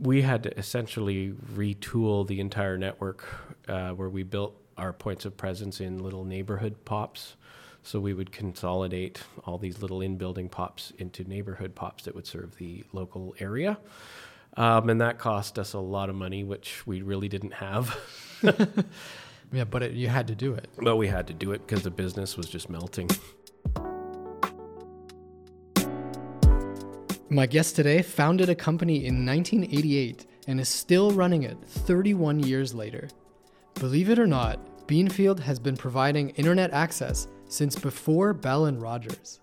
we had to essentially retool the entire network uh, where we built our points of presence in little neighborhood pops. So we would consolidate all these little in building pops into neighborhood pops that would serve the local area. Um, and that cost us a lot of money, which we really didn't have. yeah, but it, you had to do it. But we had to do it because the business was just melting. My guest today founded a company in 1988 and is still running it 31 years later. Believe it or not, Beanfield has been providing internet access since before Bell and Rogers.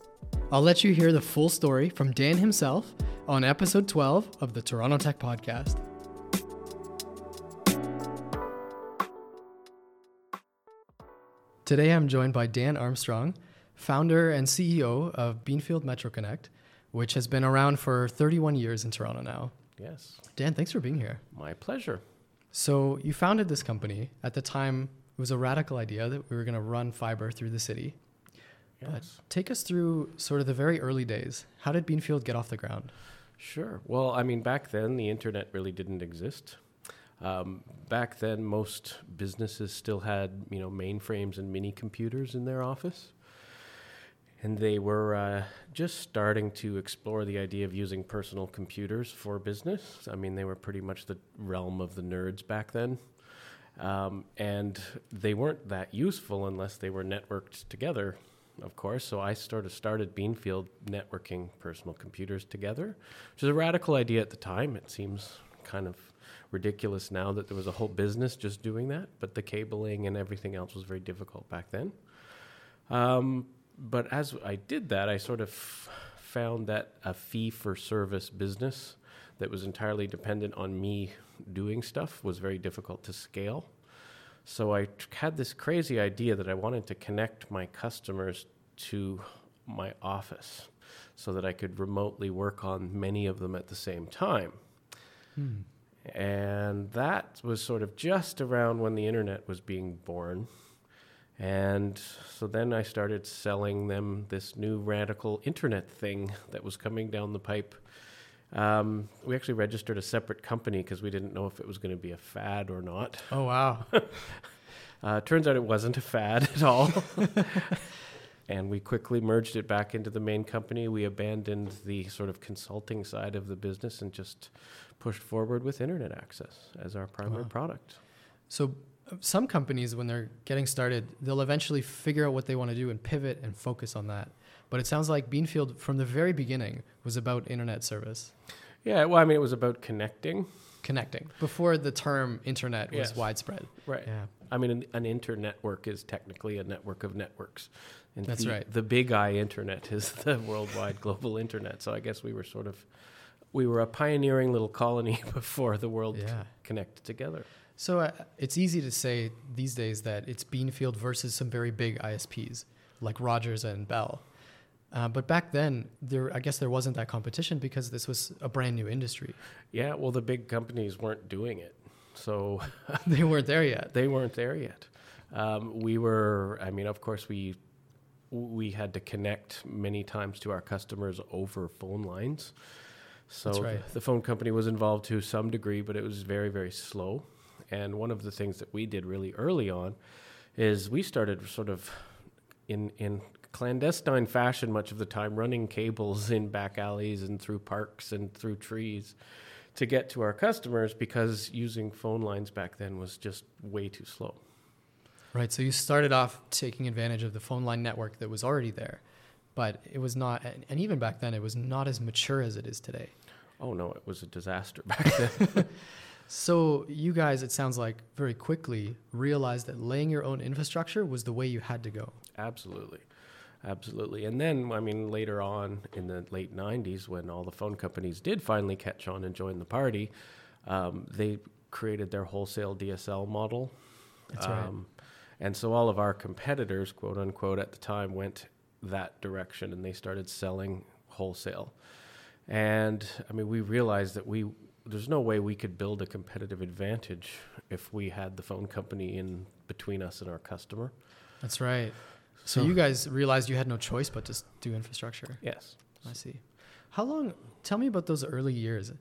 I'll let you hear the full story from Dan himself on episode 12 of the Toronto Tech Podcast. Today I'm joined by Dan Armstrong, founder and CEO of Beanfield Metro Connect, which has been around for 31 years in Toronto now. Yes. Dan, thanks for being here. My pleasure. So, you founded this company. At the time, it was a radical idea that we were going to run fiber through the city. Yes. But take us through sort of the very early days. How did Beanfield get off the ground? Sure. Well, I mean, back then the internet really didn't exist. Um, back then, most businesses still had you know mainframes and mini computers in their office and they were uh, just starting to explore the idea of using personal computers for business. I mean, they were pretty much the realm of the nerds back then. Um, and they weren't that useful unless they were networked together, of course. So I sort of started Beanfield networking personal computers together, which is a radical idea at the time. It seems kind of ridiculous now that there was a whole business just doing that, but the cabling and everything else was very difficult back then. Um, but as I did that, I sort of found that a fee for service business that was entirely dependent on me doing stuff was very difficult to scale. So I had this crazy idea that I wanted to connect my customers to my office so that I could remotely work on many of them at the same time. Hmm. And that was sort of just around when the internet was being born. And so then I started selling them this new radical internet thing that was coming down the pipe. Um, we actually registered a separate company because we didn't know if it was going to be a fad or not. Oh, wow. uh, turns out it wasn't a fad at all. and we quickly merged it back into the main company. We abandoned the sort of consulting side of the business and just pushed forward with internet access as our primary wow. product. So some companies when they're getting started they'll eventually figure out what they want to do and pivot and focus on that. But it sounds like beanfield from the very beginning was about internet service. Yeah well i mean it was about connecting. Connecting before the term internet was yes. widespread. Right. Yeah. I mean an, an internetwork is technically a network of networks. And that's the, right. the big eye internet is the worldwide global internet. So i guess we were sort of we were a pioneering little colony before the world yeah. connected together so uh, it's easy to say these days that it's Beanfield versus some very big ISPs like Rogers and Bell. Uh, but back then, there I guess there wasn't that competition because this was a brand new industry. Yeah, well, the big companies weren't doing it, so they weren't there yet. They weren't there yet. Um, we were. I mean, of course, we we had to connect many times to our customers over phone lines. So right. the, the phone company was involved to some degree, but it was very, very slow. And one of the things that we did really early on is we started sort of in in clandestine fashion much of the time running cables in back alleys and through parks and through trees to get to our customers because using phone lines back then was just way too slow. Right. So you started off taking advantage of the phone line network that was already there, but it was not, and even back then, it was not as mature as it is today. Oh, no, it was a disaster back then. So you guys, it sounds like very quickly realized that laying your own infrastructure was the way you had to go. Absolutely. Absolutely. And then, I mean, later on in the late 90s, when all the phone companies did finally catch on and join the party, um, they created their wholesale DSL model. That's um, right. And so all of our competitors, quote unquote, at the time went that direction and they started selling wholesale. And I mean, we realized that we there's no way we could build a competitive advantage if we had the phone company in between us and our customer. That's right. So, so you guys realized you had no choice but to do infrastructure. Yes. I see. How long? Tell me about those early years.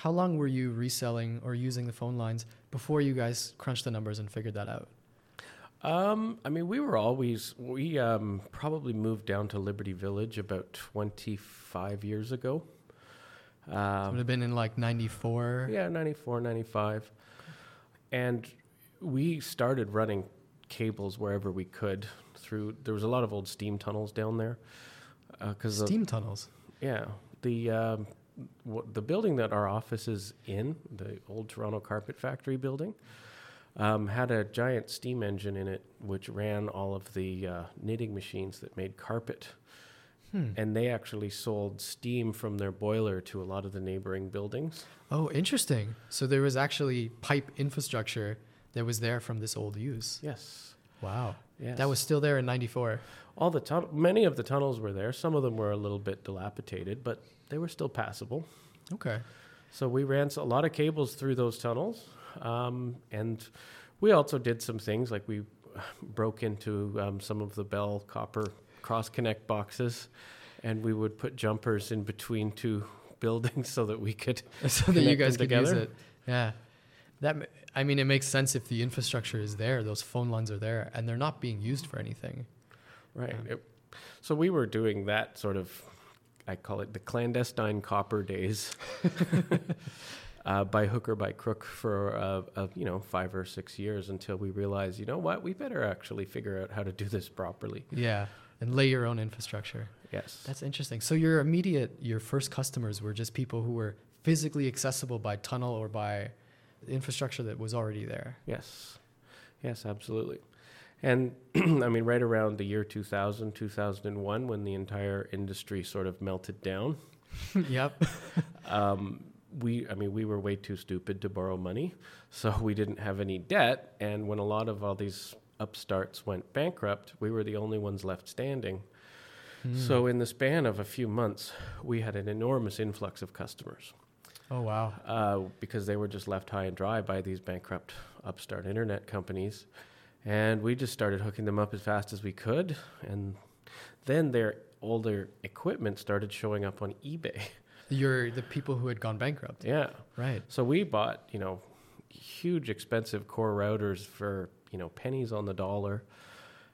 How long were you reselling or using the phone lines before you guys crunched the numbers and figured that out? Um, I mean, we were always we um, probably moved down to Liberty Village about twenty five years ago. So it Um, would have been in like 94. yeah, 94, 95. and we started running cables wherever we could through. There was a lot of old steam tunnels down there because Steam tunnels. Yeah, the um, w- the building that our office is in, the old Toronto Carpet Factory building, um, had a giant steam engine in it, which ran all of the uh, knitting machines that made carpet. Hmm. And they actually sold steam from their boiler to a lot of the neighboring buildings. Oh, interesting. So there was actually pipe infrastructure that was there from this old use. Yes, Wow. yes. That was still there in 94. all the tun- Many of the tunnels were there. Some of them were a little bit dilapidated, but they were still passable. Okay. So we ran a lot of cables through those tunnels, um, and we also did some things like we broke into um, some of the Bell copper cross connect boxes, and we would put jumpers in between two buildings so that we could. so that you guys could use it. Yeah. That I mean, it makes sense if the infrastructure is there, those phone lines are there, and they're not being used for anything. Right. It- so we were doing that sort of. I call it the clandestine copper days. Uh, by hook or by crook for uh, uh, you know five or six years until we realized you know what we better actually figure out how to do this properly. Yeah. And lay your own infrastructure. Yes. That's interesting. So your immediate, your first customers were just people who were physically accessible by tunnel or by infrastructure that was already there. Yes. Yes, absolutely. And I mean, right around the year 2000, 2001, when the entire industry sort of melted down, yep. um, we, I mean, we were way too stupid to borrow money. So we didn't have any debt. And when a lot of all these upstarts went bankrupt, we were the only ones left standing. Hmm. So in the span of a few months, we had an enormous influx of customers. Oh wow. uh, because they were just left high and dry by these bankrupt upstart internet companies. And we just started hooking them up as fast as we could. And then their older equipment started showing up on eBay. You're the people who had gone bankrupt. yeah. Right. So we bought, you know, huge expensive core routers for, you know, pennies on the dollar.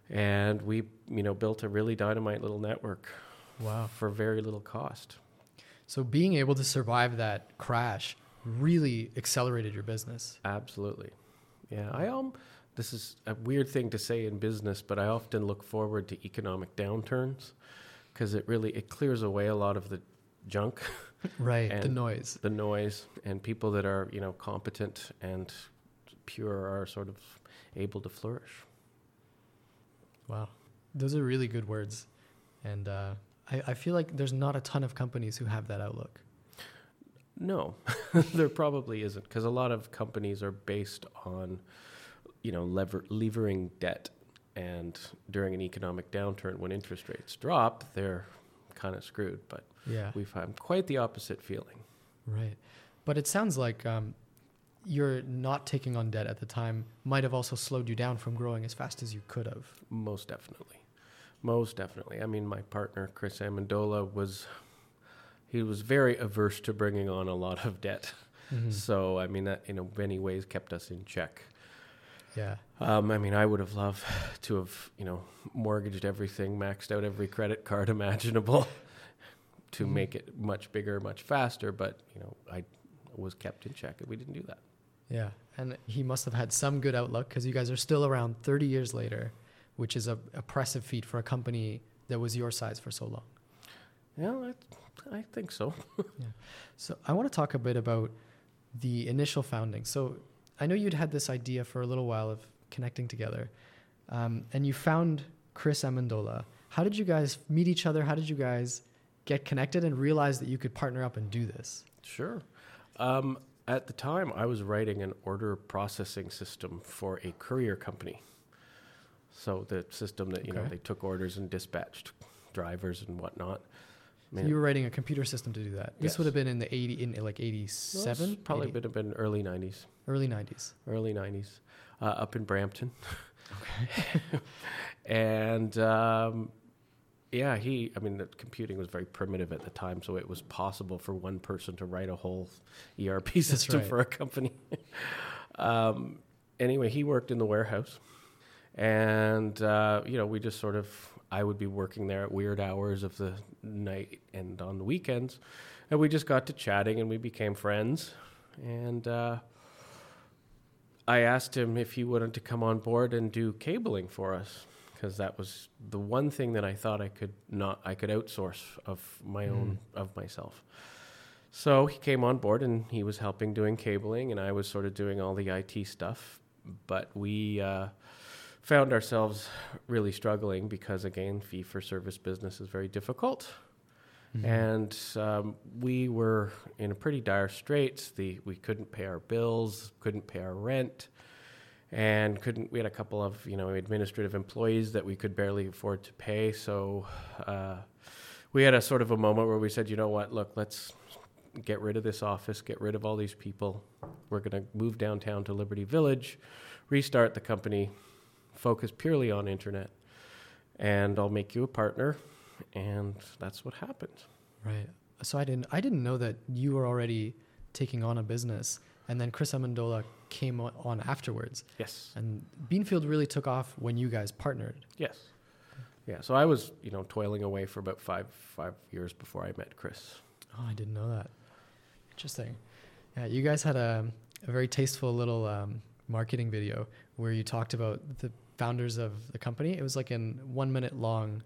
And we, you know, built a really dynamite little network Wow. for very little cost. So being able to survive that crash really accelerated your business. Absolutely. Yeah, I um this is a weird thing to say in business, but I often look forward to economic downturns because it really it clears away a lot of the junk, Right. the noise. the noise, and people that are, you know, competent and pure are sort of able to flourish. Wow. Those are really good words. And uh, I, I feel like there's not a ton of companies who have that outlook. No, there probably isn't because a lot of companies are based on, you know, lever- levering debt, and during an economic downturn, when interest rates drop, they're kind of screwed. But Yeah. we find quite the opposite feeling. Right. But it sounds like um, you're not taking on debt at the time might have also slowed you down from growing as fast as you could have. Most definitely. Most definitely. I mean, my partner, Chris Amendola, was. He was very averse to bringing on a lot of debt. Mhm. So, I mean, that in many ways kept us in check. Yeah. Um, I mean, I would have loved to have, you know, mortgaged everything, maxed out every credit card imaginable to Mhm. make it much bigger, much faster. But, you know, I was kept in check and we didn't do that. Yeah. And he must have had some good outlook because you guys are still around 30 years later, which is a impressive feat for a company that was your size for so long. Yeah, I, I think so. yeah. So I want to talk a bit about the initial founding. So I know you'd had this idea for a little while of connecting together, um, and you found Chris Amendola. How did you guys meet each other? How did you guys get connected and realize that you could partner up and do this? Sure. Um, at the time, I was writing an order processing system for a courier company. So the system that you know they took orders and dispatched drivers and whatnot. So you were writing a computer system to do that. This Yes. would have been in the 80 in like it's 87, probably 80 would have been early '90s. early 90s. Early '90s, uh, up in Brampton. Okay. and um, yeah, he. I mean, the computing was very primitive at the time, so it was possible for one person to write a whole ERP system right. for a company. um, anyway, he worked in the warehouse, and uh, you know, we just sort of. I would be working there at weird hours of the night and on the weekends, and we just got to chatting, and we became friends, and. Uh, I asked him if he wanted to come on board and do cabling for us because that was the one thing that I thought I could not I could outsource of my own of myself. So he came on board and he was helping doing cabling and I was sort of doing all the IT stuff. But we uh, found ourselves really struggling because again, fee for service business is very difficult. And um, we were in a pretty dire straits. The we couldn't pay our bills, couldn't pay our rent, and couldn't. We had a couple of you know administrative employees that we could barely afford to pay. So uh, we had a sort of a moment where we said, you know what, look, let's get rid of this office, get rid of all these people. We're going to move downtown to Liberty Village, restart the company, focus purely on internet, and I'll make you a partner. And that's what happened. Right. So I didn't I didn't know that you were already taking on a business, and then Chris Amendola came on afterwards. Yes. And Beanfield really took off when you guys partnered. Yes. Yeah. So I was, you know, toiling away for about five five years before I met Chris. Oh, I didn't know that. Interesting. Yeah, you guys had a, a very tasteful little um, marketing video where you talked about the founders of the company. It was like in one minute long.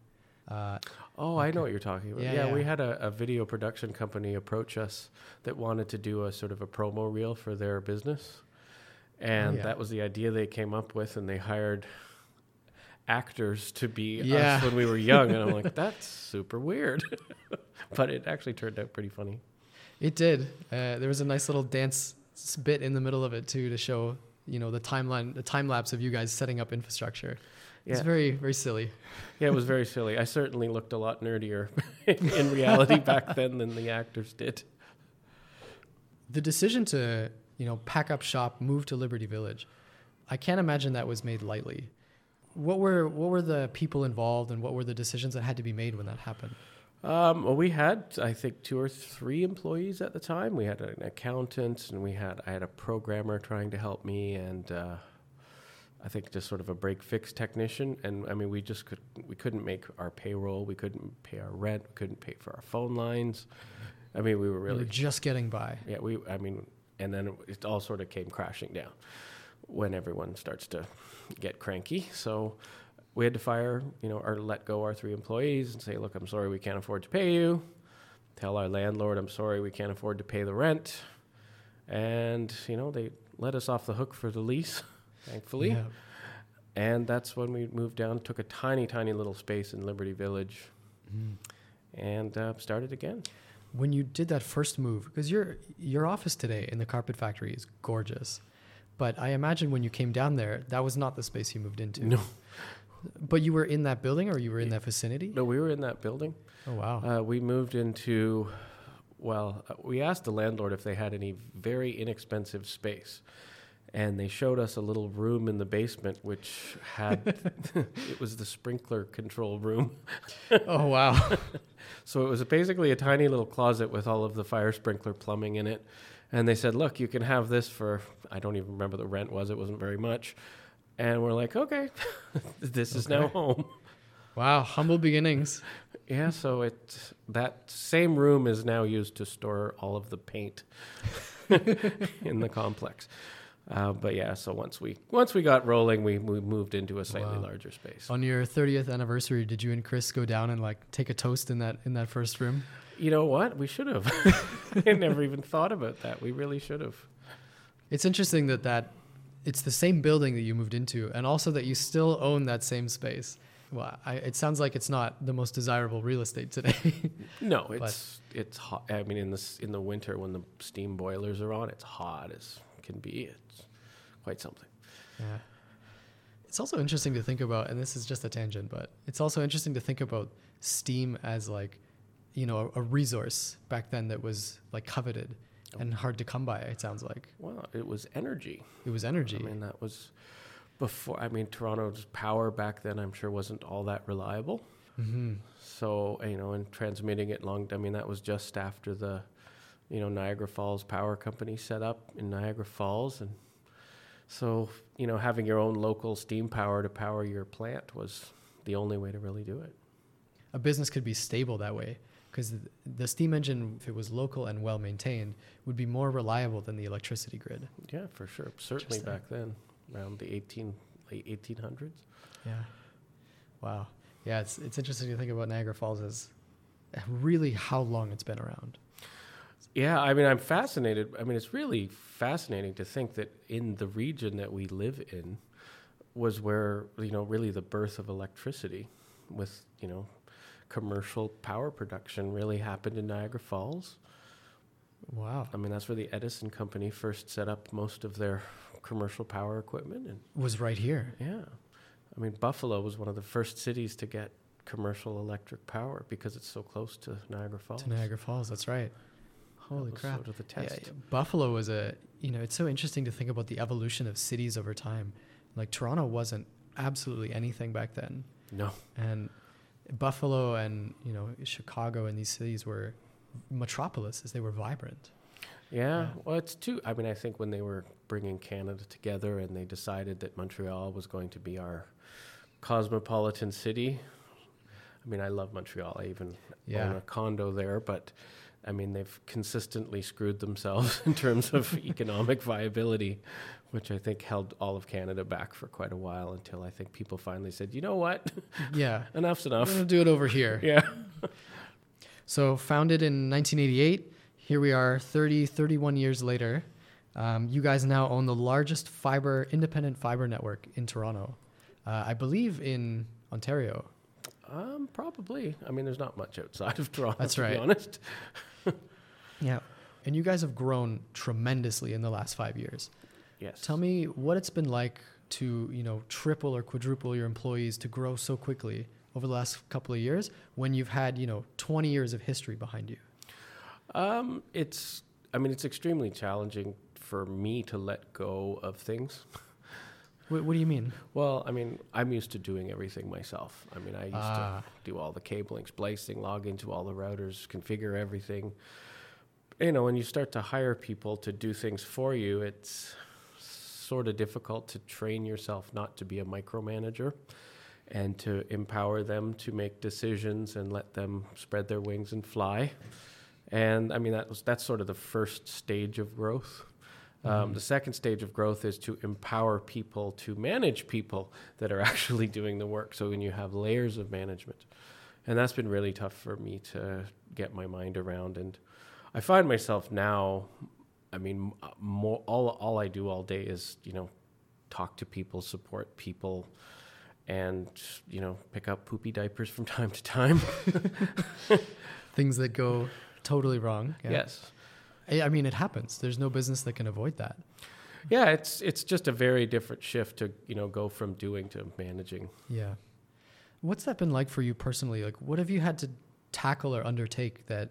Uh, Oh, I know what you're talking about. Yeah, Yeah, we had a, a video production company approach us that wanted to do a sort of a promo reel for their business. And yeah. that was the idea they came up with, and they hired actors to be Yeah. us when we were young. And I'm like, that's super weird. but it actually turned out pretty funny. it did. Uh, there was a nice little dance bit in the middle of it too to show you know the timeline, the time lapse of you guys setting up infrastructure. It's very very silly. Yeah, it was very silly. I certainly looked a lot nerdier in reality back then than the actors did. The decision to you know pack up shop, move to Liberty Village, I can't imagine that was made lightly. What were what were the people involved, and what were the decisions that had to be made when that happened? Um, well, we had, I think, two or three employees at the time. We had an accountant, and we had I had a programmer trying to help me, and uh, I think just sort of a break fix technician. And I mean, we just could we couldn't make our payroll, we couldn't pay our rent, we couldn't pay for our phone lines. I mean, we were We were really just getting by. yeah. We I mean, and then it, all sort of came crashing down when everyone starts to get cranky. So we had to fire, you know, or let go our three employees and say, look, I'm sorry, we can't afford to pay you. Tell our landlord, I'm sorry, we can't afford to pay the rent. And, you know, they let us off the hook for the lease, thankfully. Yeah. And that's when we moved down, took a tiny, tiny little space in Liberty Village and uh, started again. When you did that first move, because your your office today in the carpet factory is gorgeous, but I imagine when you came down there, that was not the space you moved into. No. But you were in that building, or you were in that vicinity? No, we were in that building. Oh wow. Uh, we moved into, well, uh, we asked the landlord if they had any very inexpensive space. And they showed us a little room in the basement, which had, it was the sprinkler control room. oh wow. So it was basically a tiny little closet with all of the fire sprinkler plumbing in it. And they said, look, you can have this for, I don't even remember the rent was, it wasn't very much. And we're like, okay, this is now home. wow. Humble beginnings. Yeah, so it that same room is now used to store all of the paint in the complex. Uh, but yeah, so once we once we got rolling, we, we moved into a slightly Wow. larger space. On your 30th anniversary, did you and Chris go down and like take a toast in that in that first room? You know what? We should have. I never even thought about that. We really should have. It's interesting that that it's the same building that you moved into, and also that you still own that same space. Well, I, it sounds like it's not the most desirable real estate today. No, it's it's hot. I mean, in this in the winter when the steam boilers are on, it's hot as can be. It's quite something. yeah. It's also interesting to think about, and this is just a tangent, but it's also interesting to think about steam as like, you know, a, a resource back then that was like coveted and hard to come by. It sounds like Well, it was energy. it was energy. I mean, that was before. I mean, Toronto's power back then, I'm sure, wasn't all that reliable. Mm-hmm. So you know, and transmitting it long. I mean, that was just after the, you know, Niagara Falls Power Company set up in Niagara Falls, and so you know, having your own local steam power to power your plant was the only way to really do it. A business could be stable that way because the steam engine, if it was local and well maintained, would be more reliable than the electricity grid. Yeah, for sure. Certainly back then, around the eighteen late eighteen hundreds. Yeah. Wow. Yeah, it's it's interesting to think about Niagara Falls as really how long it's been around. Yeah, I mean, I'm fascinated. I mean, it's really fascinating to think that in the region that we live in was where, you know, really the birth of electricity with, you know, commercial power production really happened in Niagara Falls. Wow. I mean, that's where the Edison company first set up most of their commercial power equipment. And Was right here. yeah, I mean, Buffalo was one of the first cities to get commercial electric power because it's so close to Niagara Falls. To Niagara Falls, that's right. Holy crap. Of the test. yeah. Buffalo was a, you know, it's so interesting to think about the evolution of cities over time. Like Toronto wasn't absolutely anything back then. No. And Buffalo and, you know, Chicago and these cities were metropolises. They were vibrant. Yeah, Yeah. well, it's too. I mean, I think when they were bringing Canada together and they decided that Montreal was going to be our cosmopolitan city. I mean, I love Montreal. I even own Yeah. a condo there, but I mean, they've consistently screwed themselves in terms of economic viability, which I think held all of Canada back for quite a while until I think people finally said, you know what, Yeah. enough's enough. going to do it over here. Yeah. So, founded in 1988, here we are 30, 31 years later. Um, you guys now own the largest fiber, independent fiber network in Toronto. Uh, I believe in Ontario. Um, probably. I mean, there's not much outside of Toronto, That's to right. be honest. Yeah. And you guys have grown tremendously in the last five years. Yes. Tell me what it's been like to, you know, triple or quadruple your employees to grow so quickly over the last couple of years when you've had, you know, 20 years of history behind you. Um, it's, I mean, it's extremely challenging for me to let go of things. What, what do you mean? Well, I mean, I'm used to doing everything myself. I mean, I used Ah. to do all the cabling, splicing, log into all the routers, configure everything. You know, when you start to hire people to do things for you, it's sort of difficult to train yourself not to be a micromanager and to empower them to make decisions and let them spread their wings and fly. And I mean, that was, that's sort of the first stage of growth. Um, Mhm. the second stage of growth is to empower people to manage people that are actually doing the work. So when you have layers of management, and that's been really tough for me to get my mind around. And I find myself now, I mean, uh, more, all all I do all day is you know talk to people, support people, and you know pick up poopy diapers from time to time. Things that go totally wrong. Yeah. Yes. I I mean, it happens. There's no business that can avoid that. Yeah, it's it's just a very different shift to you know go from doing to managing. Yeah. What's that been like for you personally? Like, what have you had to tackle or undertake that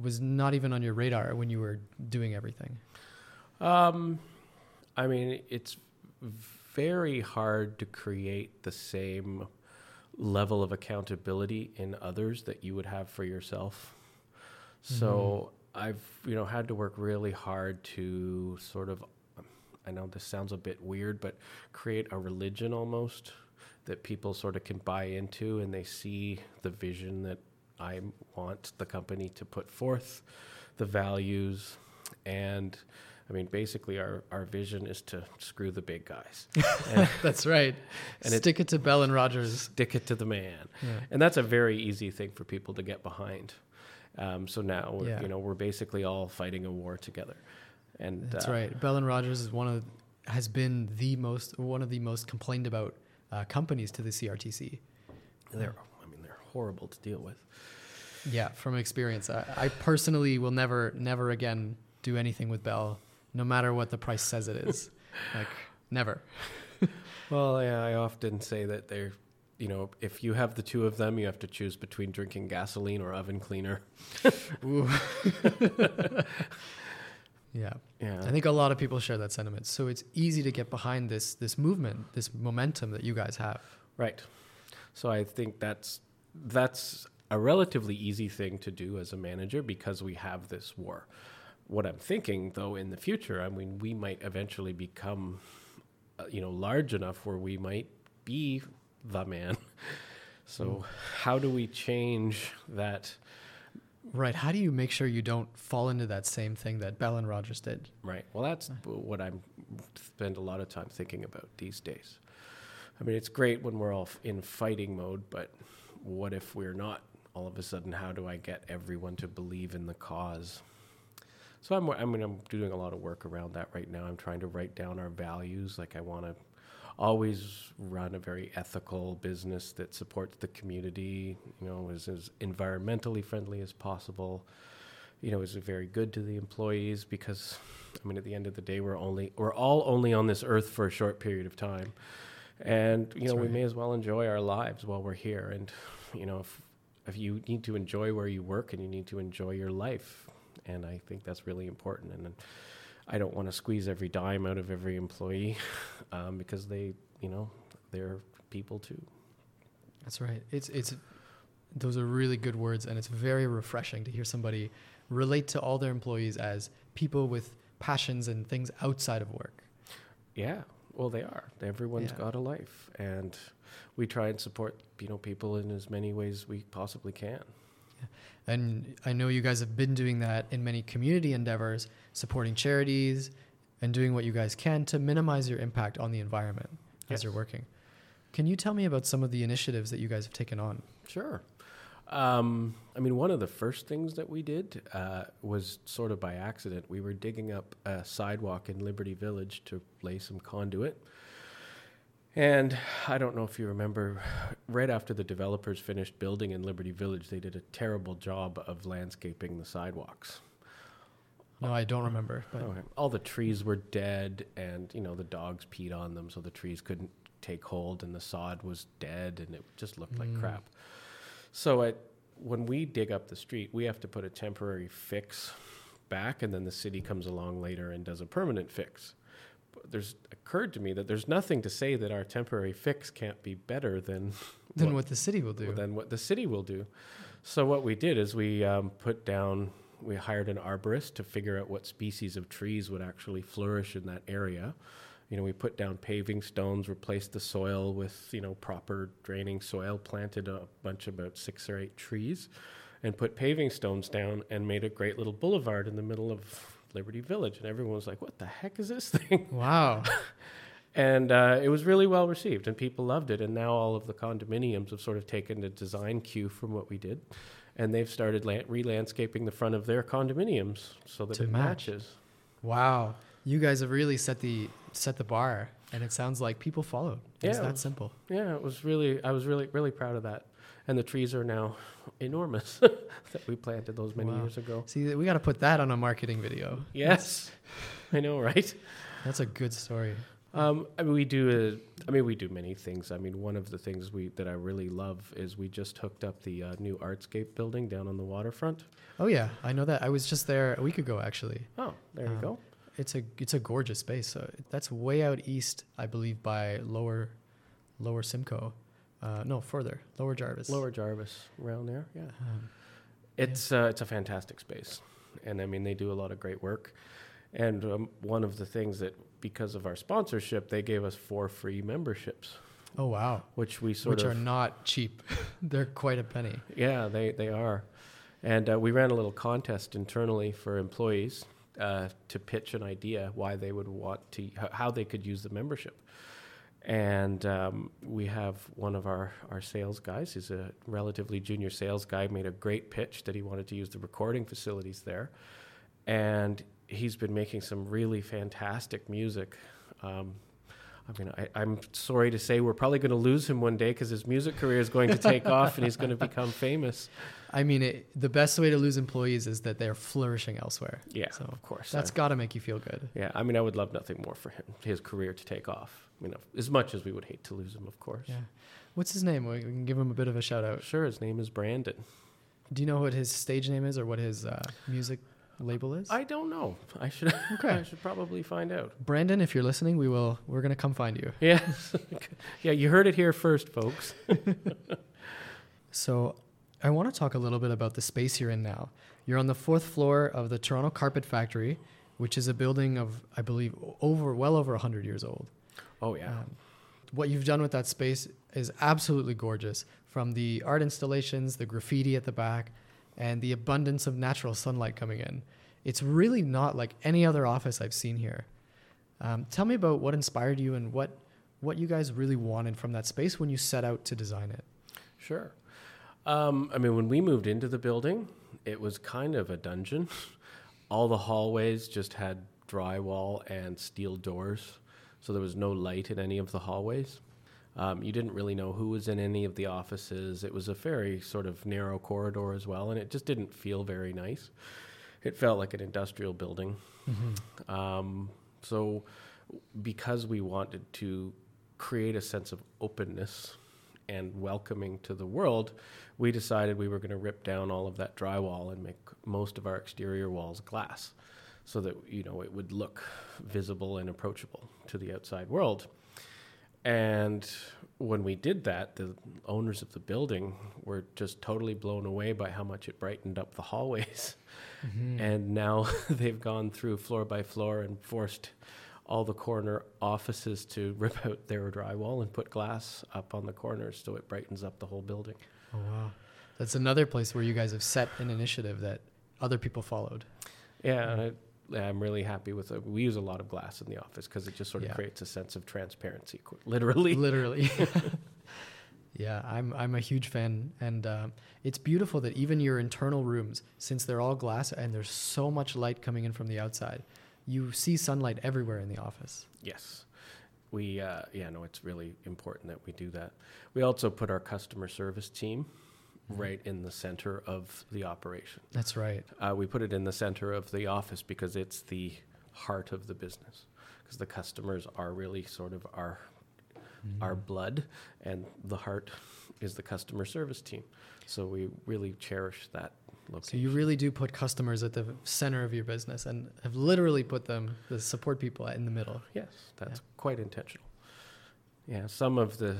was not even on your radar when you were doing everything? Um, I mean, it's very hard to create the same level of accountability in others that you would have for yourself. So I've you know had to work really hard to sort of I know this sounds a bit weird, but create a religion almost that people sort of can buy into and they see the vision that I want the company to put forth, the values, and I mean, basically, our, our vision is to screw the big guys That's right. And Stick it to Bell and Rogers. stick it to the man. Yeah. And that's a very easy thing for people to get behind. Um, so now, we're, Yeah. you know, we're basically all fighting a war together. And That's uh, right. Bell and Rogers is one of has been the most one of the most complained about uh, companies to the CRTC. They're, I mean, they're horrible to deal with. Yeah, from experience, I, I personally will never, never again do anything with Bell, no matter what the price says it is. like never. Well, yeah, I often say that they're, you know, if you have the two of them, you have to choose between drinking gasoline or oven cleaner. Yeah, Yeah. I think a lot of people share that sentiment. So it's easy to get behind this this movement, this momentum that you guys have. Right. So I think that's that's a relatively easy thing to do as a manager because we have this war. What I'm thinking, though, in the future, I mean, we might eventually become, uh, you know, large enough where we might be the man. So, mm. how do we change that? Right. How do you make sure you don't fall into that same thing that Bell and Rogers did? Right. Well, that's what I spend a lot of time thinking about these days. I mean, it's great when we're all in fighting mode, but what if we're not? All of a sudden, how do I get everyone to believe in the cause? So I'm, I mean, I'm doing a lot of work around that right now. I'm trying to write down our values. Like I want to always run a very ethical business that supports the community, you know, is as environmentally friendly as possible. You know, is very good to the employees because, I mean, at the end of the day, we're only we're all only on this earth for a short period of time, and you That's know, right. we may as well enjoy our lives while we're here. And you know, if if you need to enjoy where you work and you need to enjoy your life, and I think that's really important. And I don't want to squeeze every dime out of every employee um, because they, you know, they're people too. That's right. It's it's those are really good words, and it's very refreshing to hear somebody relate to all their employees as people with passions and things outside of work. Yeah, well, they are. Everyone's yeah. got a life, and we try and support you know people in as many ways we possibly can. Yeah. And I know you guys have been doing that in many community endeavors, supporting charities and doing what you guys can to minimize your impact on the environment yes. as you're working. Can you tell me about some of the initiatives that you guys have taken on? Sure. Um, I mean, one of the first things that we did uh, was sort of by accident. We were digging up a sidewalk in Liberty Village to lay some conduit and I don't know if you remember, right after the developers finished building in Liberty Village, they did a terrible job of landscaping the sidewalks. No, I don't remember. Okay. All the trees were dead, and you know the dogs peed on them, so the trees couldn't take hold, and the sod was dead, and it just looked mm. like crap. So at, when we dig up the street, we have to put a temporary fix back, and then the city comes along later and does a permanent fix But there's occurred to me that there's nothing to say that our temporary fix can't be better than than what, what the city will do. Than what the city will do. So what we did is we um, put down. We hired an arborist to figure out what species of trees would actually flourish in that area. You know, we put down paving stones, replaced the soil with you know proper draining soil, planted a bunch about six or eight trees, and put paving stones down, and made a great little boulevard in the middle of Liberty Village, and everyone was like, "What the heck is this thing?" Wow. and uh, it was really well received, and people loved it. And now all of the condominiums have sort of taken a design cue from what we did, and they've started la- re-landscaping the front of their condominiums so that to it match. matches. Wow, you guys have really set the set the bar, and it sounds like people followed. It's yeah, that simple. Yeah, it was really. I was really really proud of that and the trees are now enormous that we planted those many wow. years ago. See, we got to put that on a marketing video. Yes, I know, right? That's a good story. Um, I mean, we do. A, I mean, we do many things. I mean, one of the things we that I really love is we just hooked up the uh, new Artscape building down on the waterfront. Oh yeah, I know that. I was just there a week ago, actually. Oh, there um, you go. It's a it's a gorgeous space. So that's way out east, I believe, by Lower Lower Simcoe. Uh, no, further, Lower Jarvis. Lower Jarvis, around there. Yeah, um, it's yeah. Uh, it's a fantastic space, and I mean they do a lot of great work. And um, one of the things that, because of our sponsorship, they gave us four free memberships. Oh wow! Which we sort which of are not cheap. They're quite a penny. Yeah, they they are. And uh, we ran a little contest internally for employees uh, to pitch an idea why they would want to, how they could use the membership. And um, we have one of our, our sales guys, he's a relatively junior sales guy, made a great pitch that he wanted to use the recording facilities there. And he's been making some really fantastic music. Um, I mean, I, am sorry to say we're probably going to lose him one day because his music career is going to take off and he's going to become famous. I mean, it, the best way to lose employees is that they're flourishing elsewhere. Yeah, so of course. That's got to make you feel good. Yeah, I mean, I would love nothing more for him, his career to take off you know, as much as we would hate to lose him, of course. Yeah. What's his name? We can give him a bit of a shout out. Sure. His name is Brandon. Do you know what his stage name is or what his uh, music label is? I don't know. I should. Okay. I should probably find out. Brandon, if you're listening, we will. We're gonna come find you. Yeah. yeah. You heard it here first, folks. So, I want to talk a little bit about the space you're in now. You're on the fourth floor of the Toronto Carpet Factory, which is a building of, I believe, over well over 100 years old. Oh yeah. Um, what you've done with that space is absolutely gorgeous. From the art installations, the graffiti at the back, and the abundance of natural sunlight coming in. It's really not like any other office I've seen here. Um, tell me about what inspired you and what what you guys really wanted from that space when you set out to design it. Sure. Um, I mean, when we moved into the building, it was kind of a dungeon. All the hallways just had drywall and steel doors, so there was no light in any of the hallways. Um, you didn't really know who was in any of the offices. It was a very sort of narrow corridor as well, and it just didn't feel very nice. It felt like an industrial building. Um, so, because we wanted to create a sense of openness and welcoming to the world, we decided we were going to rip down all of that drywall and make most of our exterior walls glass so that you know it would look visible and approachable to the outside world. And when we did that, the owners of the building were just totally blown away by how much it brightened up the hallways. Mm-hmm. And now they've gone through floor by floor and forced all the corner offices to rip out their drywall and put glass up on the corners so it brightens up the whole building. Oh wow, that's another place where you guys have set an initiative that other people followed. Yeah, yeah, I'm really happy with it. We use a lot of glass in the office because it just sort of Yeah. creates a sense of transparency, literally. Literally. yeah, I'm I'm a huge fan, and um, it's beautiful that even your internal rooms, since they're all glass and there's so much light coming in from the outside, you see sunlight everywhere in the office. Yes. We, uh, yeah, no, it's really important that we do that. We also put our customer service team right in the center of the operation. That's right. Uh, we put it in the center of the office because it's the heart of the business. Because the customers are really sort of our our blood, and the heart is the customer service team. So we really cherish that location. So you really do put customers at the center of your business, and have literally put them, the support people, in the middle. Yes, that's quite intentional. Yeah, some of the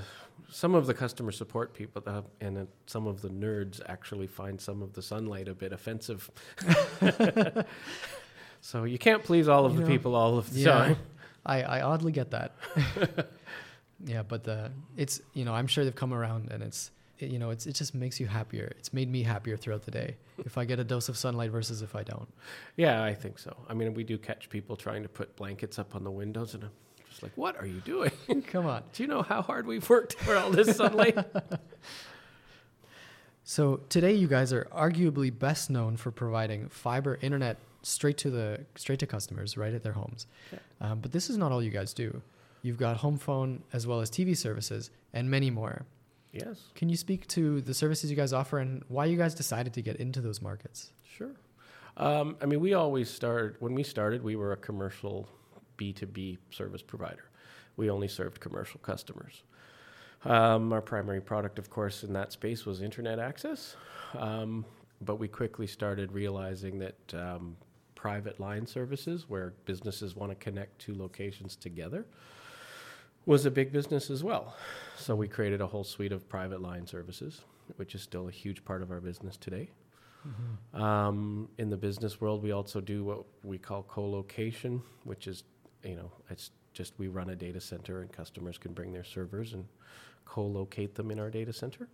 some of the customer support people uh, and uh, some of the nerds actually find some of the sunlight a bit offensive. so you can't please all of You the know, people all of the Yeah, time. I, I oddly get that. yeah, but the it's you know I'm sure they've come around, and it's it, you know it's it just makes you happier. It's made me happier throughout the day if I get a dose of sunlight versus if I don't. Yeah, I think so. I mean, we do catch people trying to put blankets up on the windows, and I'm just like, "What are you doing? Come on. Do you know how hard we've worked for all this sunlight?" So today, you guys are arguably best known for providing fiber internet straight to the straight to customers right at their homes. Yeah. Um, but this is not all you guys do. You've got home phone as well as TV services and many more. yes. Can you speak to the services you guys offer and why you guys decided to get into those markets? Sure. Um, I mean, we always started, when we started, we were a commercial B2B service provider. We only served commercial customers. Um, our primary product, of course, in that space was internet access. Um, but we quickly started realizing that um, private line services, where businesses want to connect two locations together, was a big business as well. So we created a whole suite of private line services, which is still a huge part of our business today. Um, in the business world, we also do what we call co-location, which is, you know, it's just we run a data center and customers can bring their servers and co-locate them in our data center.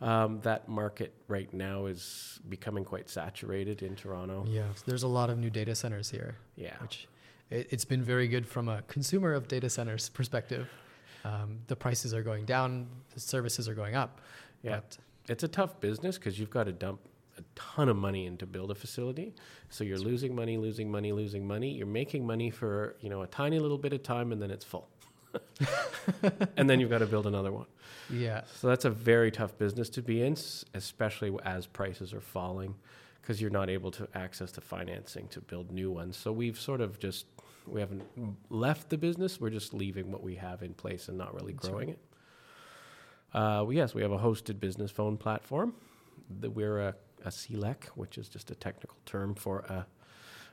Um, that market right now is becoming quite saturated in Toronto. Yeah, there's a lot of new data centers here, Yeah, which it, it's been very good from a consumer of data centers perspective. Um, the prices are going down, the services are going up. yeah. It's a tough business because you've got to dump a ton of money in to build a facility. So you're losing money, losing money, losing money. You're making money for you know a tiny little bit of time, and then it's full. and then you've got to build another one. yeah, So that's a very tough business to be in, especially as prices are falling, because you're not able to access the financing to build new ones. So we've sort of just we haven't left the business. We're just leaving what we have in place and not really That's growing it. Uh, well, yes, we have a hosted business phone platform. The, we're a, a CLEC, which is just a technical term for a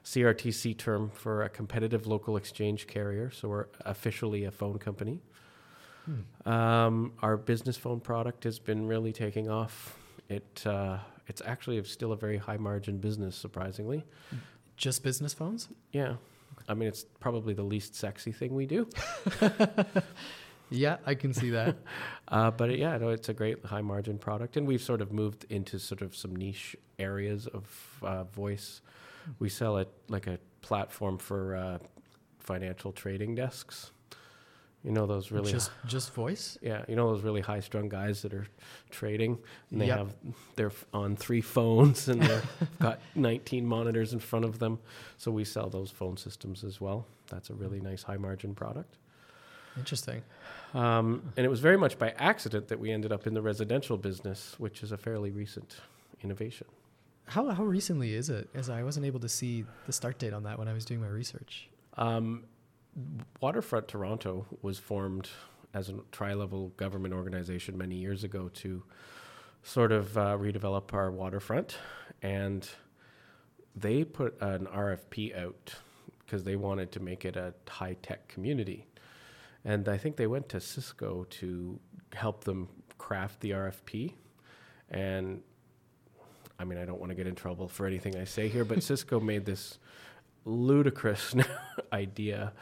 CRTC term for a competitive local exchange carrier. So we're officially a phone company. Um, our business phone product has been really taking off. It uh, it's actually still a very high margin business, surprisingly. Just business phones? Yeah, I mean it's probably the least sexy thing we do, Yeah, I can see that. uh, but yeah, no, it's a great high margin product, and we've sort of moved into sort of some niche areas of uh, voice. We sell it like a platform for uh, financial trading desks. You know those really just just voice? Yeah, you know those really high-strung guys that are trading, and they Yep. have they're on three phones and they've got 19 monitors in front of them. So we sell those phone systems as well. That's a really nice high-margin product. Interesting. Um, and it was very much by accident that we ended up in the residential business, which is a fairly recent innovation. How how recently is it? As I wasn't able to see the start date on that when I was doing my research. Um, Waterfront Toronto was formed as a tri-level government organization many years ago to sort of uh, redevelop our waterfront, and they put an RFP out because they wanted to make it a high-tech community, and I think they went to Cisco to help them craft the RFP, and I mean I don't want to get in trouble for anything I say here, but Cisco made this ludicrous idea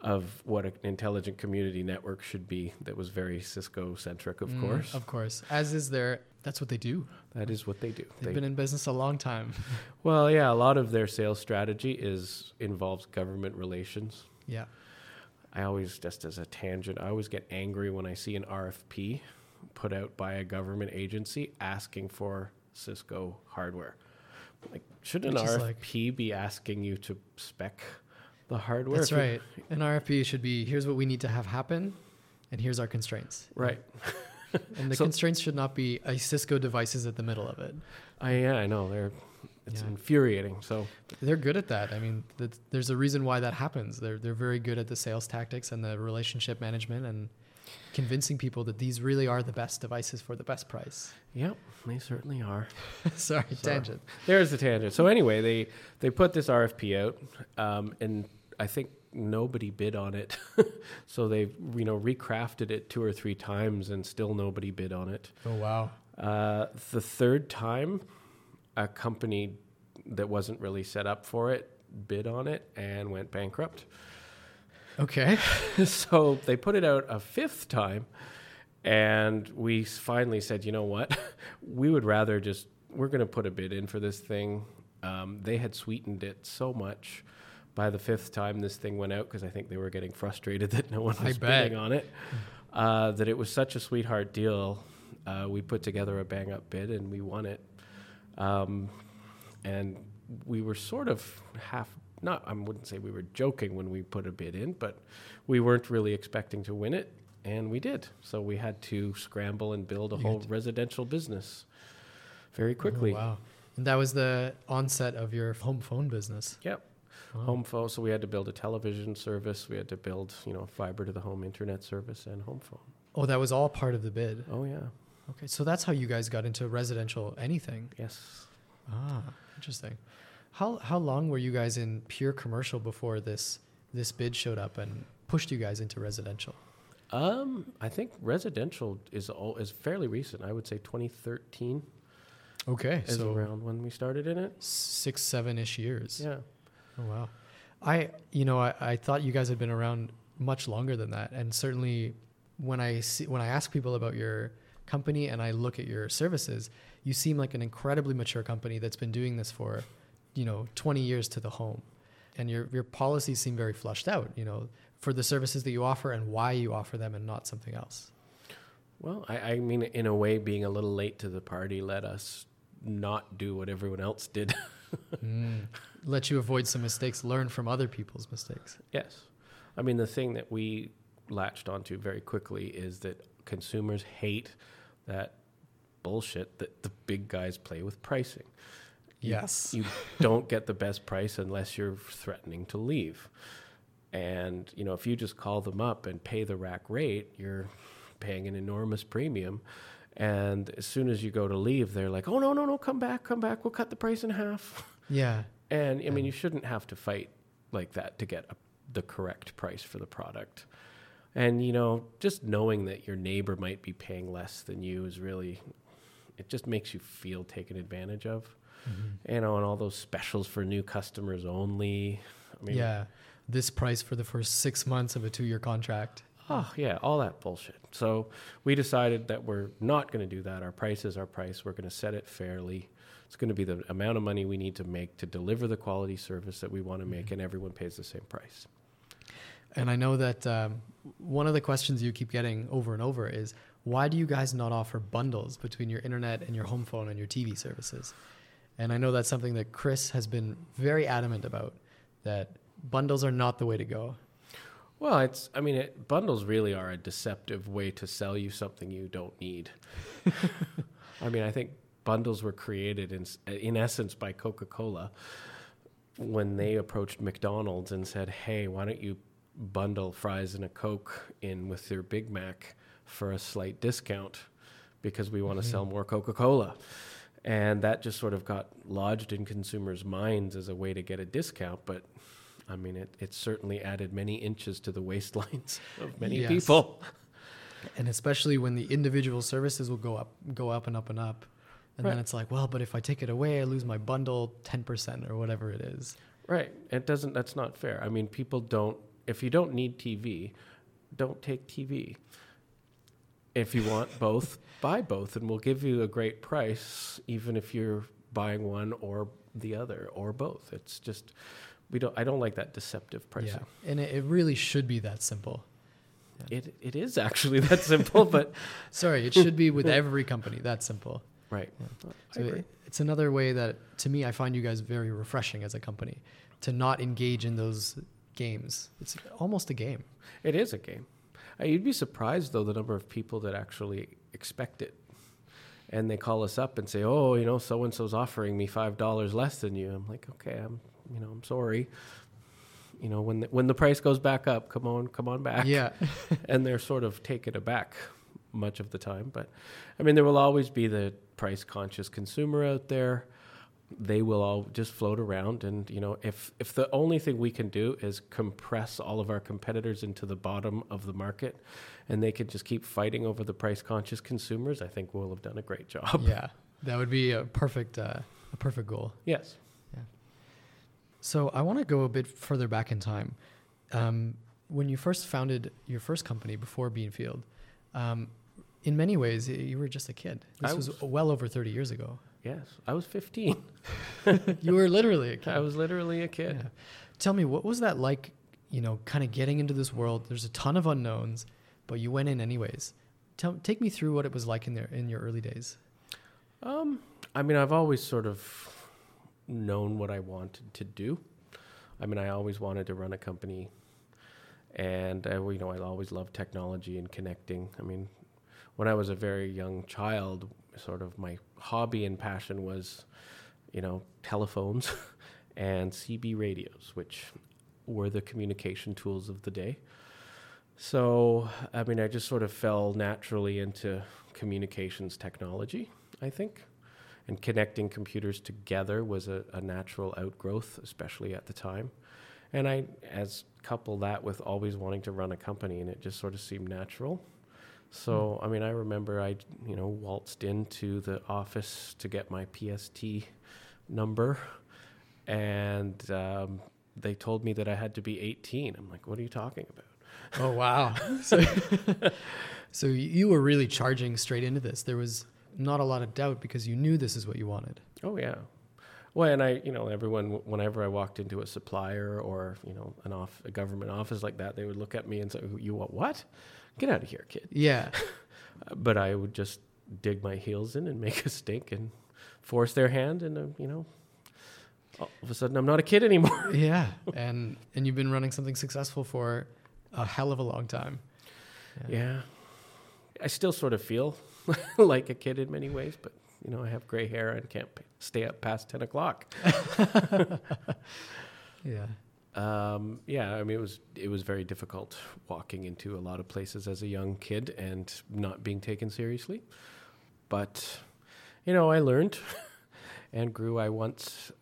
of what an intelligent community network should be that was very Cisco centric, of Mm, course. Of course. As is their that's what they do. That is what they do. They've They- been in business a long time. well, yeah, a lot of their sales strategy is involves government relations. yeah. I always, just as a tangent, I always get angry when I see an RFP put out by a government agency asking for Cisco hardware. Like, should an is like- RFP be asking you to spec the hardware? That's right. An RFP should be here's what we need to have happen and here's our constraints. Right. And the So- constraints should not be a Cisco device is at the middle of it. I yeah, I know they're it's Yeah. infuriating. So They're good at that. I mean, there's a reason why that happens. They're they're very good at the sales tactics and the relationship management and convincing people that these really are the best devices for the best price. yep, they certainly are. Sorry, Sorry. tangent. There's the tangent. So anyway, they they put this RFP out, um, and I think nobody bid on it. so they you know recrafted it two or three times, and still nobody bid on it. Oh wow. Uh, the third time, a company that wasn't really set up for it bid on it and went bankrupt. Okay. so they put it out a fifth time, and we finally said, you know what? we would rather just, we're going to put a bid in for this thing. Um, they had sweetened it so much by the fifth time this thing went out because I think they were getting frustrated that no one was bidding on it. Uh, that it was such a sweetheart deal. Uh, we put together a bang up bid and we won it. Um, and we were sort of half not I wouldn't say we were joking when we put a bid in, but we weren't really expecting to win it, and we did. So we had to scramble and build a You whole residential business very Oh, quickly. wow. And that was the onset of your home phone business. Yep. Wow. Home phone. So we had to build a television service. We had to build, you know, fiber to the home internet service and home phone. Oh, that was all part of the bid. Oh yeah. Okay, so that's how you guys got into residential anything. Yes. Ah, interesting. How how long were you guys in pure commercial before this this bid showed up and pushed you guys into residential? Um, I think residential is all is fairly recent. I would say 2013 Okay, is so around when we started in it. six seven ish years. Yeah. Oh wow. I you know I, I thought you guys had been around much longer than that, and certainly when I see when I ask people about your company and I look at your services, you seem like an incredibly mature company that's been doing this for you know 20 years to the home, and your your policies seem very flushed out. You know for the services that you offer and why you offer them and not something else. Well, I, I mean, in a way, being a little late to the party let us not do what everyone else did. Mm. Let you avoid some mistakes, learn from other people's mistakes. yes. I mean, the thing that we latched onto very quickly is that consumers hate that bullshit that the big guys play with pricing. You- Yes. You don't get the best price unless you're threatening to leave. And, you know, if you just call them up and pay the rack rate, you're paying an enormous premium. And as soon as you go to leave, they're like, oh, no, no, no, come back, come back. We'll cut the price in half. Yeah. And I mean, you shouldn't have to fight like that to get a, the correct price for the product. And you know, just knowing that your neighbor might be paying less than you is really it just makes you feel taken advantage of. Mm-hmm. You know, and all those specials for new customers only. I mean, yeah, this price for the first six months of a two-year contract. Oh, yeah, all that bullshit. So we decided that we're not going to do that. Our price is our price. We're going to set it fairly. It's going to be the amount of money we need to make to deliver the quality service that we want to make, mm-hmm. and everyone pays the same price. And I know that um, one of the questions you keep getting over and over is why do you guys not offer bundles between your internet and your home phone and your TV services? And I know that's something that Chris has been very adamant about that bundles are not the way to go. Well, it's, I mean, it, bundles really are a deceptive way to sell you something you don't need. I mean, I think bundles were created in, in essence by Coca Cola when they approached McDonald's and said, hey, why don't you bundle fries and a Coke in with your Big Mac for a slight discount because we want to mm-hmm. sell more Coca Cola. And that just sort of got lodged in consumers' minds as a way to get a discount. But I mean, it, it certainly added many inches to the waistlines of many Yes. people. And especially when the individual services will go up, go up and up and up. And then it's like, well, but if I take it away, I lose my bundle 10% or whatever it is. Right. It doesn't, that's not fair. I mean, people don't, if you don't need TV, don't take TV. If you want both, buy both, and we'll give you a great price, even if you're buying one or the other or both. It's just, we don't, I don't like that deceptive pricing. Yeah. And it, it really should be that simple. It, it is actually that simple, but Sorry, it should be with every company that simple. right. So I agree. it, it's another way that, to me, I find you guys very refreshing as a company to not engage in those games. It's almost a game. It is a game. Uh, you'd be surprised though the number of people that actually expect it, and they call us up and say, "Oh, you know, so and so's offering me five dollars less than you." I'm like, "Okay, I'm, you know, I'm sorry." You know, when the, when the price goes back up, come on, come on back. Yeah. and they're sort of taken aback much of the time. But I mean, there will always be the price conscious consumer out there. They will all just float around, and you know, if if the only thing we can do is compress all of our competitors into the bottom of the market, and they can just keep fighting over the price conscious consumers, I think we'll have done a great job. yeah. That would be a perfect, uh, a perfect goal. Yes. yeah So I want to go a bit further back in time. Um, when you first founded your first company before Beanfield, um, in many ways you were just a kid. This was, was- well over 30 years ago. Yes. I was 15. you were literally a kid. I was literally a kid. Yeah. Tell me, what was that like? You know, kind of getting into this world. There's a ton of unknowns, but you went in anyways. Tell, take me through what it was like in there in your early days. Um, I mean, I've always sort of known what I wanted to do. I mean, I always wanted to run a company, and uh, you know, I always loved technology and connecting. I mean, when I was a very young child, sort of my hobby and passion was, you know, telephones and CB radios, which were the communication tools of the day. So, I mean, I just sort of fell naturally into communications technology, I think. And connecting computers together was a, a natural outgrowth, especially at the time. And I, as couple that with always wanting to run a company, and it just sort of seemed natural. So, I mean, I remember I, you know, waltzed into the office to get my PST number, and um, they told me that I had to be 18. I'm like, what are you talking about? Oh wow! so, so you were really charging straight into this. There was not a lot of doubt because you knew this is what you wanted. Oh yeah. Well, and I, you know, everyone, whenever I walked into a supplier or you know an off a government office like that, they would look at me and say, "You want what? Get out of here, kid!" Yeah, But I would just dig my heels in and make a stink and force their hand, and uh, you know, all of a sudden I'm not a kid anymore. yeah, and and you've been running something successful for a hell of a long time. yeah. I still sort of feel like a kid in many ways, but you know, I have gray hair and can't stay up past ten o'clock. Yeah. Um, yeah, I mean, it was it was very difficult walking into a lot of places as a young kid and not being taken seriously. But you know, I learned and grew. I once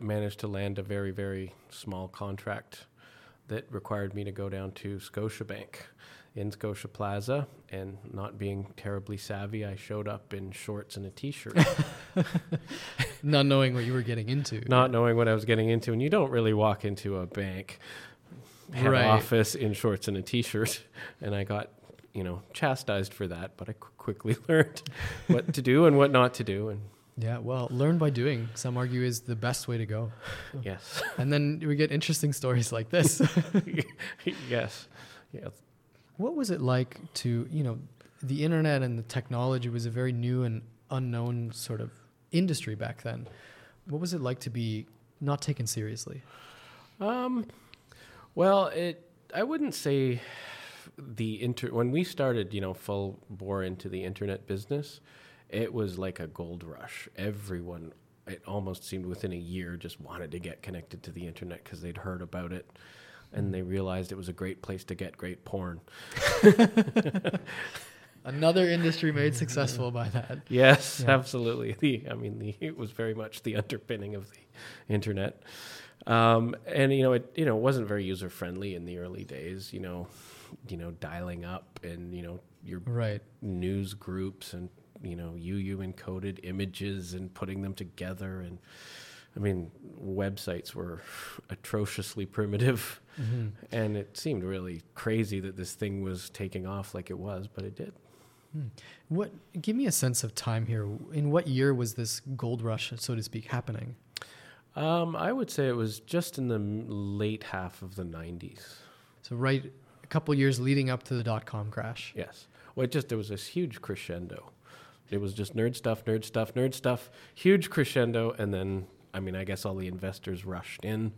managed to land a very very small contract that required me to go down to Scotiabank in Scotia Plaza, and not being terribly savvy, I showed up in shorts and a t-shirt, Not knowing what you were getting into. not knowing what I was getting into. And you don't really walk into a bank head Right. office in shorts and a t-shirt, and I got you know chastised for that, but I qu- quickly learned what to do and what not to do, and Yeah, well, learn by doing, some argue is the best way to go. yes, And then we get interesting stories like this. yes, yes. What was it like to, you know, the internet and the technology was a very new and unknown sort of industry back then. What was it like to be not taken seriously? Um, well, it I wouldn't say the inter when we started, you know, full bore into the internet business, it was like a gold rush. Everyone, it almost seemed within a year, just wanted to get connected to the internet because they'd heard about it. And they realized it was a great place to get great porn. Another industry made successful by that. Yes, Yeah. absolutely. The I mean, the, it was very much the underpinning of the internet, um, and you know, it you know wasn't very user friendly in the early days. You know, you know, dialing up and you know your Right. news groups and you know UU encoded images and putting them together and. I mean, websites were atrociously primitive, Mhm. and it seemed really crazy that this thing was taking off like it was, but it did. What give me a sense of time here. In what year was this gold rush, so to speak, happening? Um, I would say it was just in the late half of the 90s. So right a couple years leading up to the dot com crash. Yes. Well, it just, there was this huge crescendo. It was just nerd stuff, nerd stuff, nerd stuff, huge crescendo. And then, I mean, I guess all the investors rushed in,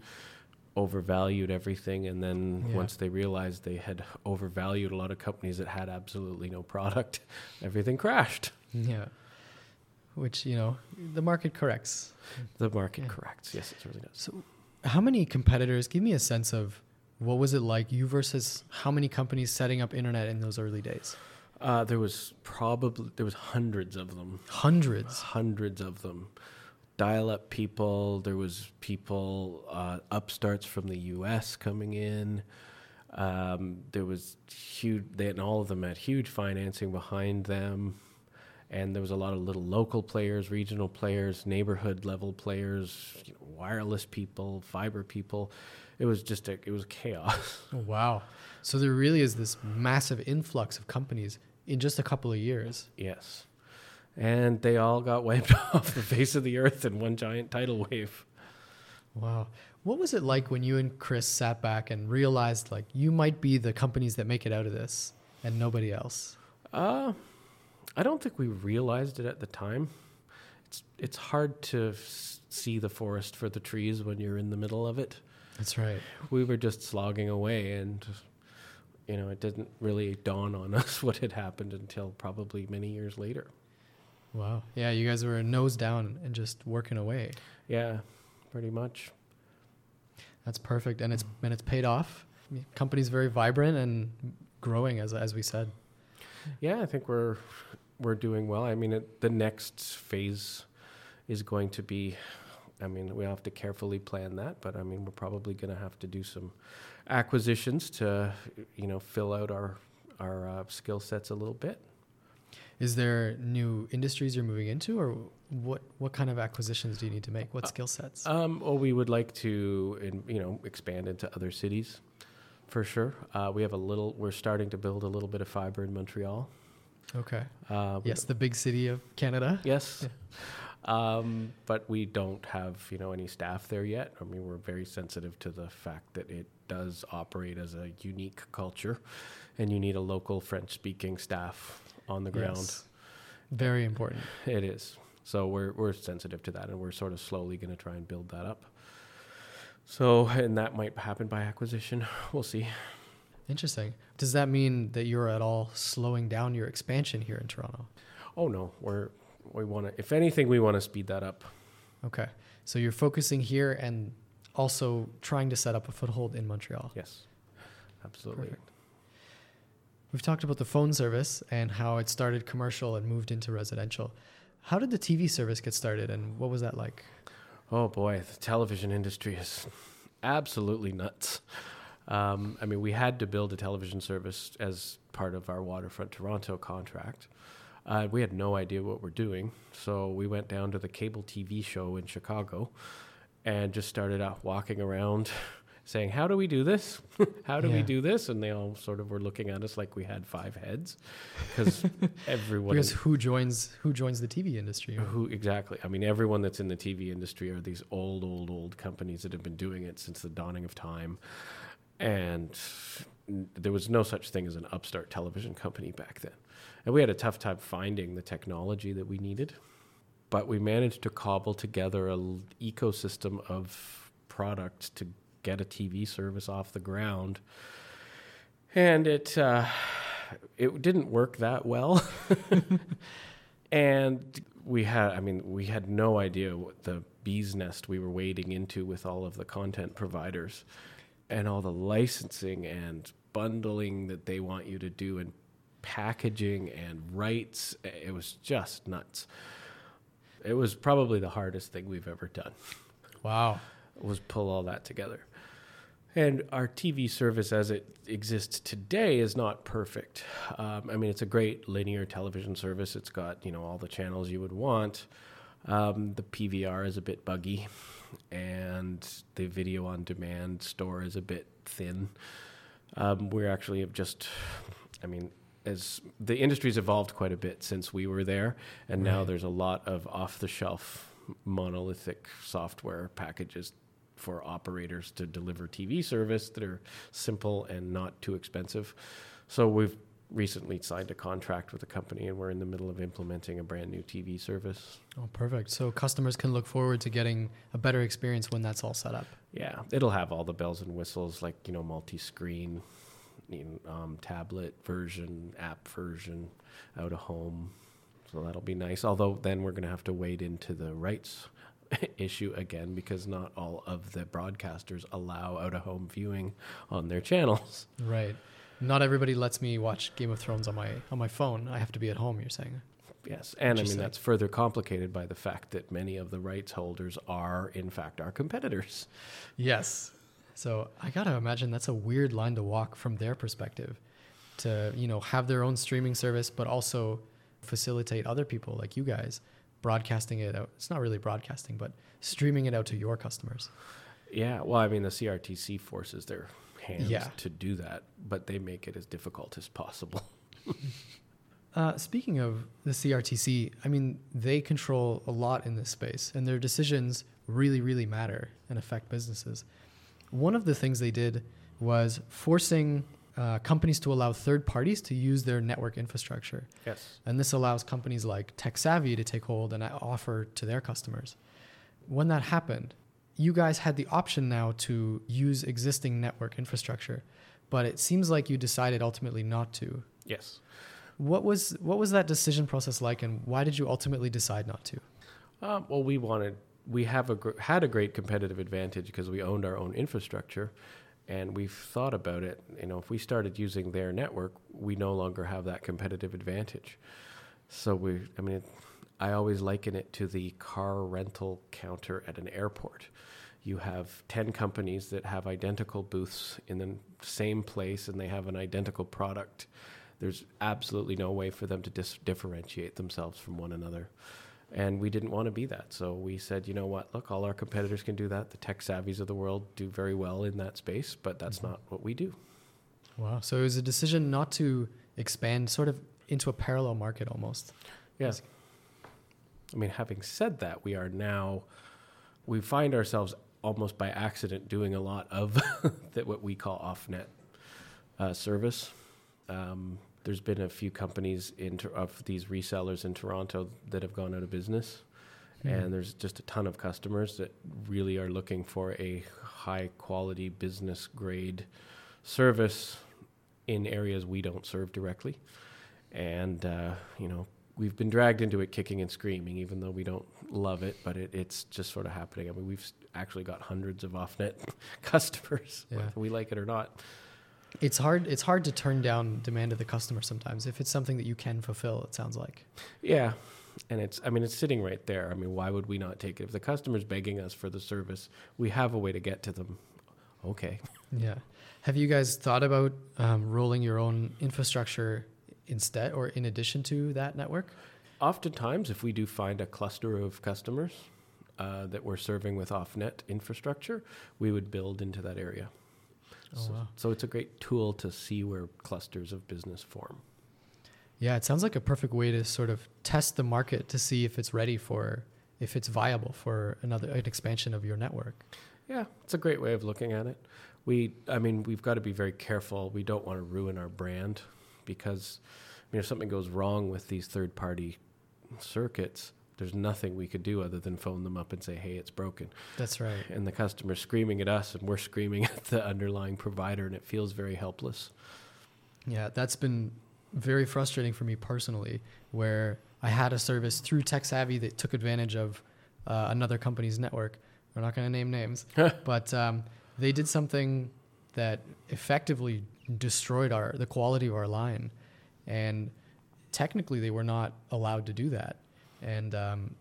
overvalued everything. And then Yeah. once they realized they had overvalued a lot of companies that had absolutely no product, everything crashed. Yeah. Which, you know, the market corrects. The market Yeah. corrects. Yes, it really does. So, how many competitors? Give me a sense of what was it like you versus how many companies setting up internet in those early days? Uh, there was probably, there was hundreds of them. Hundreds. hundreds of them dial-up people. There was people uh, upstarts from the us coming in. Um, there was huge they and all of them had huge financing behind them. And there was a lot of little local players regional players neighborhood level players you know, wireless people fiber people. It was just a, it was chaos. Oh, wow. So there really is this massive influx of companies in just a couple of years. yes and they all got wiped off the face of the earth in one giant tidal wave Wow. What was it like when you and Chris sat back and realized like you might be the companies that make it out of this and nobody else? Uh, I don't think we realized it at the time. It's it's hard to s- see the forest for the trees when you're in the middle of it. That's right. We were just slogging away, and you know, it didn't really dawn on us what had happened until probably many years later. Wow. Yeah, you guys were nose down and just working away. Yeah, pretty much. That's perfect, and it's and it's paid off. Company's very vibrant and growing, as as we said. Yeah, I think we're we're doing well. I mean, it, the next phase is going to be. I mean, we have to carefully plan that, but I mean, we're probably going to have to do some acquisitions to, you know, fill out our our uh, skill sets a little bit. Is there new industries you're moving into, or what what kind of acquisitions do you need to make? What skill sets? Um, well, we would like to, in, you know, expand into other cities, for sure. Uh, we have a little. We're starting to build a little bit of fiber in Montreal. okay. Uh, Yes, the big city of Canada. Yes. Um, but we don't have, you know, any staff there yet. I mean, we're very sensitive to the fact that it does operate as a unique culture and you need a local French speaking staff on the ground. Yes. Very important. It is. So we're we're sensitive to that and we're sort of slowly going to try and build that up. So, and that might happen by acquisition. We'll see. Interesting. Does that mean that you're at all slowing down your expansion here in Toronto? Oh no, we're we want to if anything we want to speed that up. Okay. So you're focusing here and also trying to set up a foothold in Montreal. Yes. Absolutely. Perfect. We've talked about the phone service and how it started commercial and moved into residential. How did the TV service get started and what was that like? Oh boy, the television industry is absolutely nuts. Um, I mean, we had to build a television service as part of our Waterfront Toronto contract. Uh, we had no idea what we're doing, so we went down to the cable TV show in Chicago and just started out walking around saying, How do we do this? How do we do this? And they all sort of were looking at us like we had five heads because everyone. Because who joins who joins the TV industry? who exactly? I mean, everyone that's in the TV industry are these old, old, old companies that have been doing it since the dawning of time, and there was no such thing as an upstart television company back then, and we had a tough time finding the technology that we needed, but we managed to cobble together a l- ecosystem of products to get a TV service off the ground, and it uh, it didn't work that well. and we had i mean we had no idea what the bee's nest we were wading into with all of the content providers and all the licensing and bundling that they want you to do and packaging and rights it was just nuts it was probably the hardest thing we've ever done Wow. was pull all that together. And our TV service as it exists today is not perfect. Um, I mean, it's a great linear television service. It's got you know all the channels you would want. Um, the PVR is a bit buggy, and the video on demand store is a bit thin. Um, we actually have just, I mean, as the industry's evolved quite a bit since we were there, and now there's a lot of off-the-shelf monolithic software packages for operators to deliver TV service that are simple and not too expensive. So we've recently signed a contract with a company, and we're in the middle of implementing a brand new TV service. Oh, perfect. So customers can look forward to getting a better experience when that's all set up. Yeah, it'll have all the bells and whistles like you know multi-screen, you know, um, tablet version, app version, out of home. So that'll be nice. Although then we're going to have to wade into the rights issue again because not all of the broadcasters allow out of home viewing on their channels. Right. Not everybody lets me watch Game of Thrones on my on my phone. I have to be at home. You're saying. Yes, and I mean that's further complicated by the fact that many of the rights holders are in fact our competitors. Yes. So I gotta imagine that's a weird line to walk from their perspective, to you know have their own streaming service, but also facilitate other people like you guys broadcasting it out. It's not really broadcasting, but streaming it out to your customers. Yeah, well, I mean, the CRTC forces their hands Yeah. to do that, but they make it as difficult as possible. Uh, speaking of the CRTC, I mean, they control a lot in this space, and their decisions really, really matter and affect businesses. One of the things they did was forcing uh, companies to allow third parties to use their network infrastructure. Yes. And this allows companies like TekSavvy to take hold and offer to their customers. When that happened, you guys had the option now to use existing network infrastructure, but it seems like you decided ultimately not to. Yes. What was what was that decision process like, and why did you ultimately decide not to? Um, well, we wanted, we have a gr- had a great competitive advantage because we owned our own infrastructure, and we've thought about it. You know, if we started using their network, we no longer have that competitive advantage. So we, I mean, I always liken it to the car rental counter at an airport. You have 10 companies that have identical booths in the same place and they have an identical product. There's absolutely no way for them to dis- differentiate themselves from one another. And we didn't want to be that. So we said, you know what? Look, all our competitors can do that. The tech savvies of the world do very well in that space, but that's not what we do. Wow! So it was a decision not to expand, sort of into a parallel market almost. Yeah. I mean, having said that, we are now, we find ourselves almost by accident doing a lot of that what we call off-net uh, service. Um, there's been a few companies in of these resellers in Toronto that have gone out of business, and there's just a ton of customers that really are looking for a high quality business grade service in areas we don't serve directly. And, uh, you know, we've been dragged into it kicking and screaming, even though we don't love it, but it, it's just sort of happening. I mean, we've actually got hundreds of off net customers, Yeah. whether we like it or not. It's hard. It's hard to turn down demand of the customer sometimes if it's something that you can fulfill. It sounds like. Yeah. And it's, I mean, it's sitting right there. I mean, why would we not take it? If the customer's begging us for the service, we have a way to get to them okay. Yeah. Have you guys thought about um, rolling your own infrastructure instead or in addition to that network? Oftentimes, if we do find a cluster of customers uh, that we're serving with off-net infrastructure, we would build into that area. Oh, so, wow. so it's a great tool to see where clusters of business form. Yeah, it sounds like a perfect way to sort of test the market to see if it's ready for, if it's viable for another an expansion of your network. Yeah, it's a great way of looking at it. We, I mean, we've got to be very careful. We don't want to ruin our brand because, I mean, if something goes wrong with these third-party circuits, there's nothing we could do other than phone them up and say, "Hey, it's broken." That's right. And the customer's screaming at us, and we're screaming at the underlying provider, and it feels very helpless. Yeah, that's been very frustrating for me personally, where I had a service through TekSavvy that took advantage of uh, another company's network. We're not going to name names, but um, they did something that effectively destroyed our the quality of our line, and technically they were not allowed to do that, and um,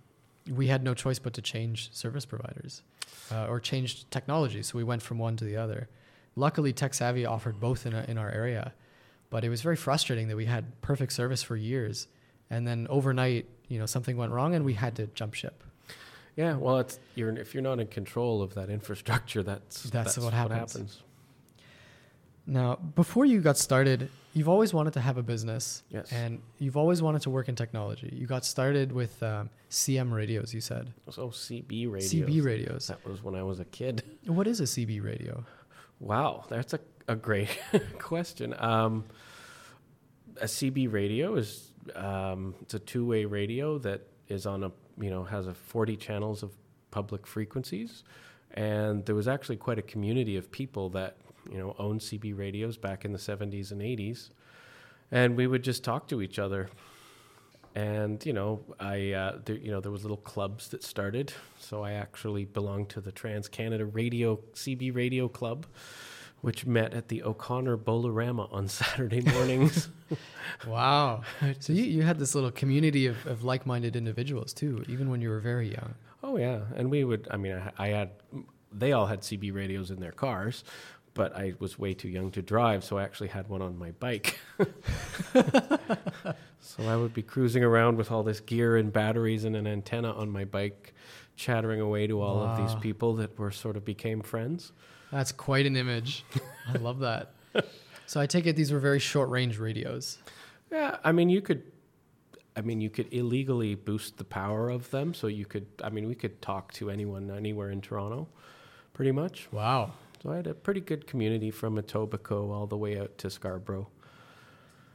we had no choice but to change service providers uh, or change technology. So we went from one to the other. Luckily, TekSavvy offered both in, a, in our area, but it was very frustrating that we had perfect service for years, and then overnight, you know, something went wrong and we had to jump ship. Yeah, well, it's you're if you're not in control of that infrastructure, that's That's what happens. Now, before you got started, you've always wanted to have a business, Yes. and you've always wanted to work in technology. You got started with um, CM radios, you said. So CB radios. CB radios. That was when I was a kid. What is a CB radio? Wow, that's a, a great question. Um, a CB radio is um, it's a two way radio that is on a you know has a forty channels of public frequencies, and there was actually quite a community of people that you know owned CB radios back in the seventies and eighties, and we would just talk to each other. And you know, I uh, there, you know there was little clubs that started, so I actually belonged to the Trans Canada Radio CB Radio Club, which met at the O'Connor Bowlerama on Saturday mornings. Wow. so you, you had this little community of, of like minded individuals too, even when you were very young. oh yeah, and we would. I mean, I, I had. They all had CB radios in their cars, but I was way too young to drive, so I actually had one on my bike. so I would be cruising around with all this gear and batteries and an antenna on my bike, chattering away to all of these people that were sort of became friends. That's quite an image. I love that. So I take it these were very short range radios. Yeah, I mean, you could. I mean, you could illegally boost the power of them, so you could. I mean, we could talk to anyone anywhere in Toronto, pretty much. Wow. So I had a pretty good community from Etobicoke all the way out to Scarborough.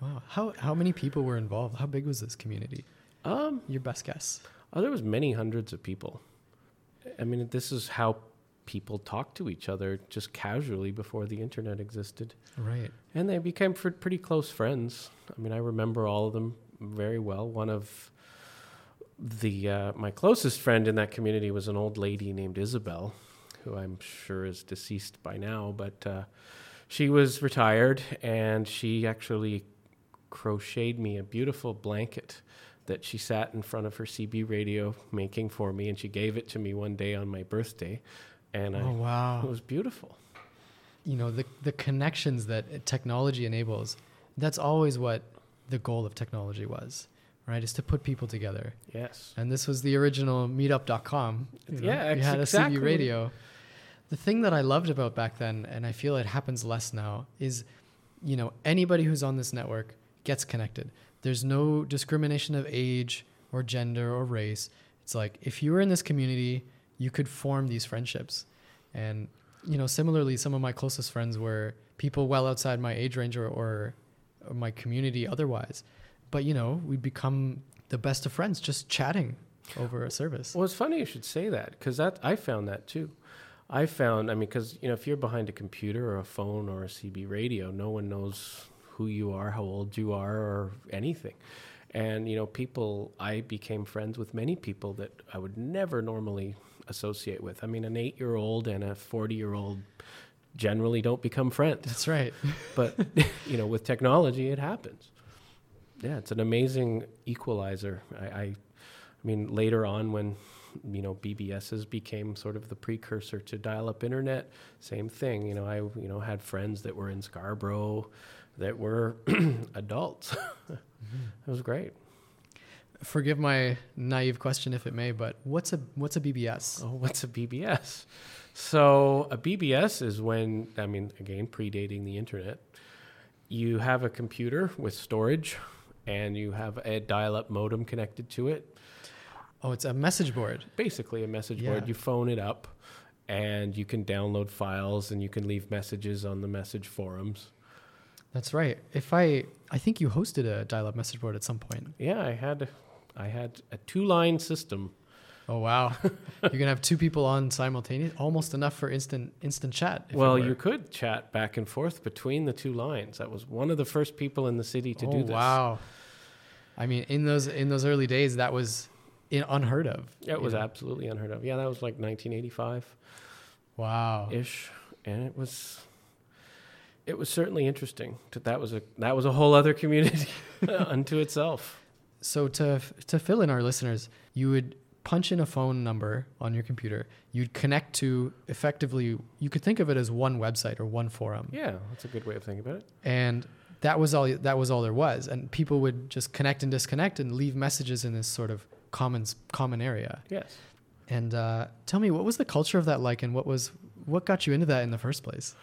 Wow. How, how many people were involved? How big was this community? Um, Your best guess. oh, there was many hundreds of people. I mean, this is how people talked to each other just casually before the internet existed, Right. and they became pretty close friends. I mean, I remember all of them very well. One of the uh, my closest friend in that community was an old lady named Isabel, who I'm sure is deceased by now, but uh, she was retired and she actually crocheted me a beautiful blanket that she sat in front of her CB radio making for me, and she gave it to me one day on my birthday, and Oh, I, it was beautiful. You know, the, the connections that technology enables, that's always what the goal of technology was, right? Is to put people together. Yes. And this was the original meetup.com. You know, Yeah, you had a exactly. CB radio. The thing that I loved about back then, and I feel it happens less now, is you know, anybody who's on this network gets connected. There's no discrimination of age or gender or race. It's like if you were in this community, you could form these friendships. And, you know, similarly, some of my closest friends were people well outside my age range or, or, or my community otherwise. But, you know, we become the best of friends just chatting over a service. Well, it's funny you should say that because that I found that too. I found, I mean, because you know, if you're behind a computer or a phone or a CB radio, no one knows who you are, how old you are, or anything. And you know, people, I became friends with many people that I would never normally associate with. I mean, an eight-year-old and a forty-year-old generally don't become friends, That's right. but you know, with technology, it happens. Yeah, it's an amazing equalizer. I, I, I mean, later on when you know, BBSs became sort of the precursor to dial-up internet. Same thing, you know, I you know had friends that were in Scarborough that were adults. Mm-hmm. It was great. Forgive my naive question if it may, but what's a what's a BBS? Oh, what's a BBS? So a BBS is when I mean again predating the internet. You have a computer with storage and you have a dial-up modem connected to it. Oh, it's a message board. Basically a message Yeah. board. You phone it up and you can download files and you can leave messages on the message forums. That's right. If I I think you hosted a dial-up message board at some point. Yeah, I had I had a two-line system. Oh wow. You're going to have two people on simultaneous, almost enough for instant instant chat. Well, you could chat back and forth between the two lines. That was one of the first people in the city to oh, do this. Wow. I mean, in those in those early days that was unheard of. It was know? absolutely unheard of. Yeah, that was like 1985 Wow. ish, and it was it was certainly interesting. That that was a that was a whole other community unto itself. So to to fill in our listeners, you would punch in a phone number on your computer. You'd connect to effectively. You could think of it as one website or one forum, Yeah, that's a good way of thinking about it. and that was all. That was all there was. And people would just connect and disconnect and leave messages in this sort of common common area. Yes. And uh, tell me, what was the culture of that like, and what was what got you into that in the first place?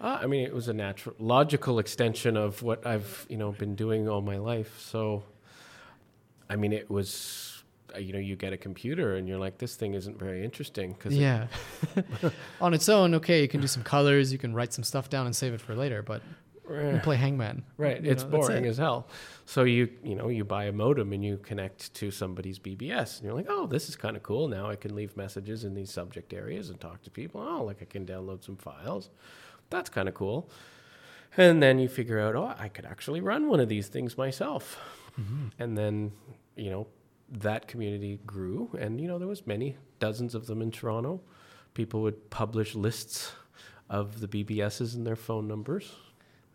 Uh, I mean, it was a natural, logical extension of what I've you know been doing all my life. So, I mean, it was uh, you know you get a computer and you're like, this thing isn't very interesting because Yeah. on its own, okay, you can do some colors, you can write some stuff down and save it for later, but can play Hangman. Right, You it's know, boring it. as hell. So you you know you buy a modem and you connect to somebody's BBS, and you're like, oh, this is kind of cool. Now I can leave messages in these subject areas and talk to people. Oh, like I can download some files. That's kind of cool. And then you figure out, oh, I could actually run one of these things myself. Mm-hmm. And then you know that community grew, and you know there was many dozens of them in Toronto. People would publish lists of the BBSs and their phone numbers.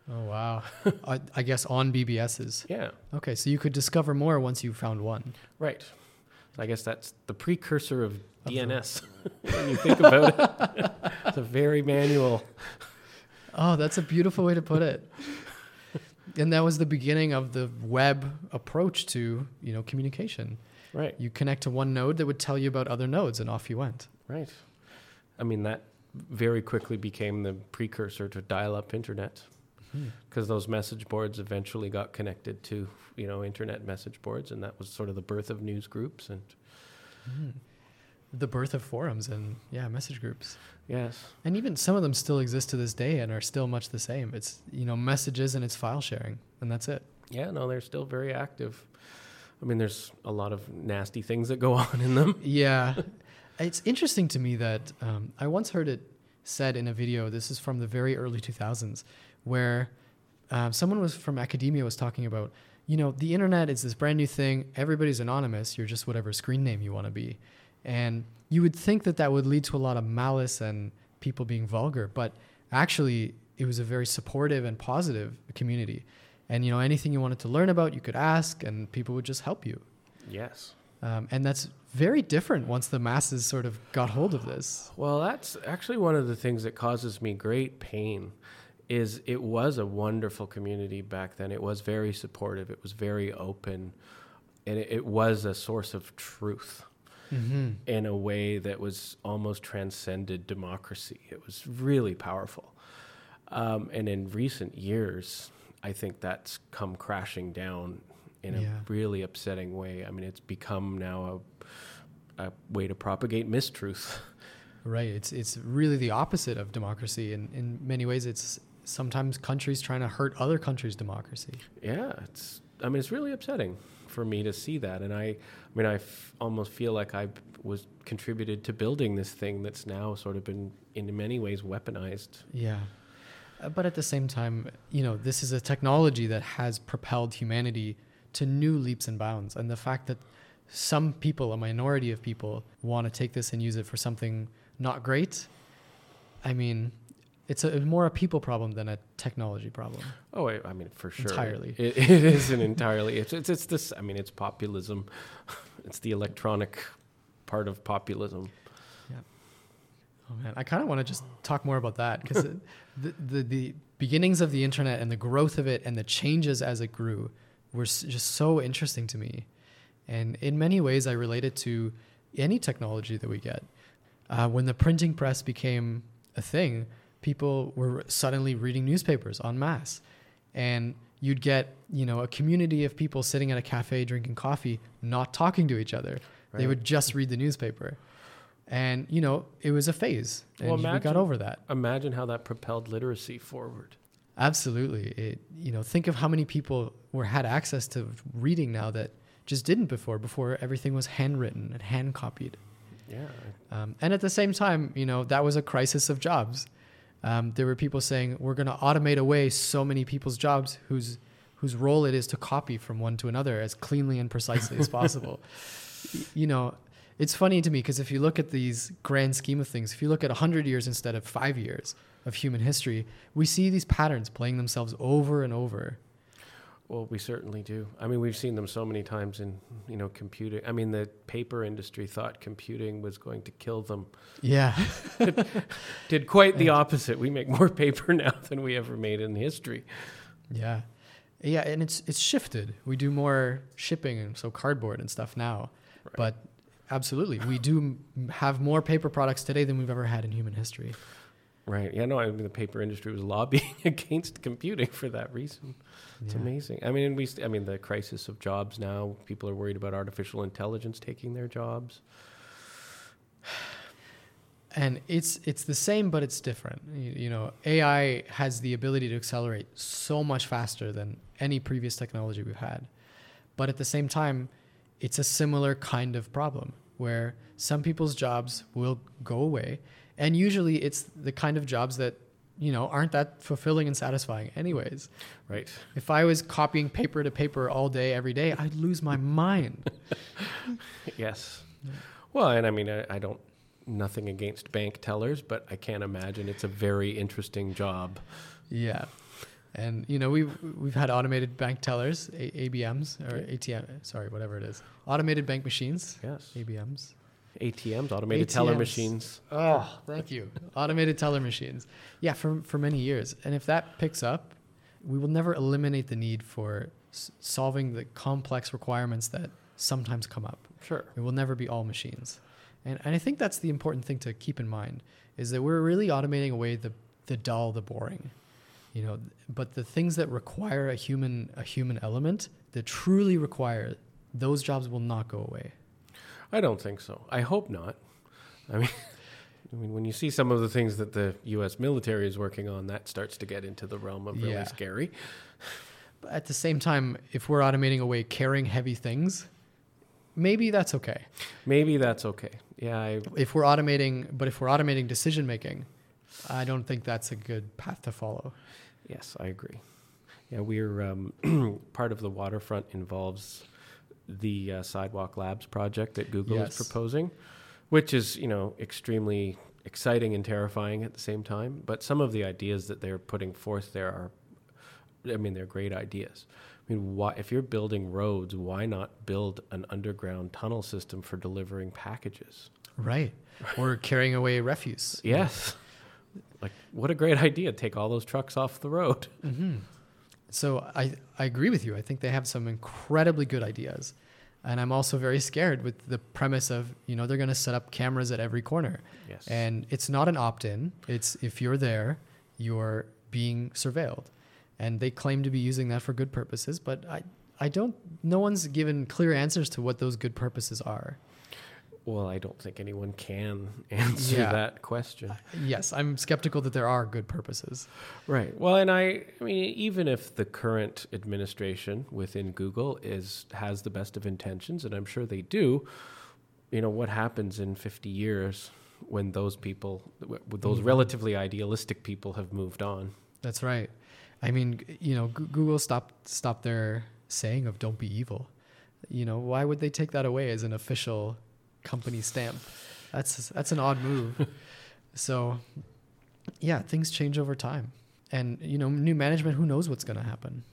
Oh wow! I, I guess on BBSs. Yeah. Okay, so you could discover more once you found one. Right. I guess that's the precursor of the- DNS when you think about it. it's a very manual. Oh, that's a beautiful way to put it. and that was the beginning of the web approach to you know communication. Right. You connect to one node that would tell you about other nodes, and off you went. Right. I mean that very quickly became the precursor to dial-up internet because those message boards eventually got connected to you know internet message boards, and that was sort of the birth of news groups and The birth of forums and yeah, message groups. yes. And even some of them still exist to this day and are still much the same. It's you know messages and it's file sharing, and that's it. Yeah, no, they're still very active. I mean, there's a lot of nasty things that go on in them. Yeah, it's interesting to me that um, I once heard it said in a video. This is from the very early 2000s, where um, someone was from academia was talking about, you know, the internet is this brand new thing. Everybody's anonymous. You're just whatever screen name you want to be, and you would think that that would lead to a lot of malice and people being vulgar, but actually, it was a very supportive and positive community. And you know, anything you wanted to learn about, you could ask, and people would just help you. Yes. Um, and that's very different once the masses sort of got hold of this. Well, that's actually one of the things that causes me great pain. Is it was a wonderful community back then. It was very supportive. It was very open, and it, it was a source of truth Mm-hmm. in a way that was almost transcended democracy. It was really powerful. Um, and in recent years, I think that's come crashing down in a Yeah. really upsetting way. I mean, it's become now a, a way to propagate mistruth. Right. It's it's really the opposite of democracy, and in many ways, it's sometimes countries trying to hurt other countries' democracy. Yeah, it's. I mean, it's really upsetting for me to see that, and I, I mean, I f- almost feel like I was contributed to building this thing that's now sort of been, in many ways, weaponized. Yeah. Uh, But at the same time, you know, this is a technology that has propelled humanity to new leaps and bounds. And the fact that some people, a minority of people, want to take this and use it for something not great, I mean, it's a more a people problem than a technology problem. Oh, I, I mean, for sure, Entirely. It, it is an entirely. It's, it's it's this. I mean, it's populism. It's the electronic part of populism. Yeah. Oh man, I kind of want to just talk more about that because the, the the beginnings of the internet and the growth of it and the changes as it grew were just so interesting to me, and in many ways I relate it to any technology that we get. Uh, when the printing press became a thing, people were suddenly reading newspapers en masse, and you'd get you know a community of people sitting at a cafe drinking coffee, not talking to each other. They would just read the newspaper. And you know, it was a phase, and Well, we got over that. Imagine how that propelled literacy forward. Absolutely. It you know, think of how many people were had access to reading now that just didn't before. Before everything was handwritten and hand copied. Yeah. Um, and at the same time, you know, that was a crisis of jobs. Um, there were people saying we're going to automate away so many people's jobs whose whose role it is to copy from one to another as cleanly and precisely as possible. You know, it's funny to me because if you look at these grand scheme of things, if you look at 100 years instead of 5 years of human history, we see these patterns playing themselves over and over. Well, we certainly do. I mean, we've seen them so many times in, you know, computing. I mean, the paper industry thought computing was going to kill them. Yeah. Did quite the opposite. We make more paper now than we ever made in history. Yeah. Yeah, and it's it's shifted. We do more shipping and so cardboard and stuff now. Right. But absolutely, we do have more paper products today than we've ever had in human history. Right. Yeah, no, I mean, the paper industry was lobbying against computing for that reason. It's Yeah. amazing. I mean, we, I mean, the crisis of jobs now, people are worried about artificial intelligence taking their jobs. And it's it's the same but it's different. You, you know, AI has the ability to accelerate so much faster than any previous technology we've had. But at the same time, it's a similar kind of problem where some people's jobs will go away and usually it's the kind of jobs that you know aren't that fulfilling and satisfying anyways Right. if i was copying paper to paper all day every day i'd lose my mind Yes. Well, and I mean, I, I don't, nothing against bank tellers, but I can't imagine it's a very interesting job. yeah and you know we've we've had automated bank tellers a- abms or atm sorry whatever it is automated bank machines Yes. abms ATMs, automated teller machines. Oh, thank you. Automated teller machines. Yeah, for for many years. And if that picks up, we will never eliminate the need for s- solving the complex requirements that sometimes come up. Sure. It will never be all machines. And and I think that's the important thing to keep in mind is that we're really automating away the the dull, the boring. You know, but the things that require a human a human element that truly require those jobs will not go away. I don't think so. I hope not. I mean, I mean, when you see some of the things that the U.S. military is working on, that starts to get into the realm of really Yeah. scary. But at the same time, if we're automating away carrying heavy things, maybe that's okay. Maybe that's okay. Yeah, I, If we're automating, but if we're automating decision making, I don't think that's a good path to follow. yes, I agree. Yeah, we're um, part of the waterfront involves the uh, Sidewalk Labs project that Google Yes. is proposing, which is you know extremely exciting and terrifying at the same time. But some of the ideas that they're putting forth there are, I mean, they're great ideas. I mean, why, if you're building roads, why not build an underground tunnel system for delivering packages? Right. Or carrying away refuse. Yes. Like, what a great idea. Take all those trucks off the road. hmm So I, I agree with you. I think they have some incredibly good ideas. And I'm also very scared with the premise of, you know, they're going to set up cameras at every corner. Yes. And it's not an opt in, it's if you're there, you're being surveilled. And they claim to be using that for good purposes, but I, I don't, no one's given clear answers to what those good purposes are. Well, I don't think anyone can answer Yeah. that question. Yes, I'm skeptical that there are good purposes. Right. Well, and I, I mean, even if the current administration within Google is has the best of intentions, and I'm sure they do, you know, what happens in 50 years when those people, those Mhm. relatively idealistic people, have moved on? That's right. I mean, you know, Google stopped stopped their saying of "Don't be evil." You know, why would they take that away as an official company stamp? That's that's an odd move. so, yeah, things change over time, and you know, new management. Who knows what's going to happen?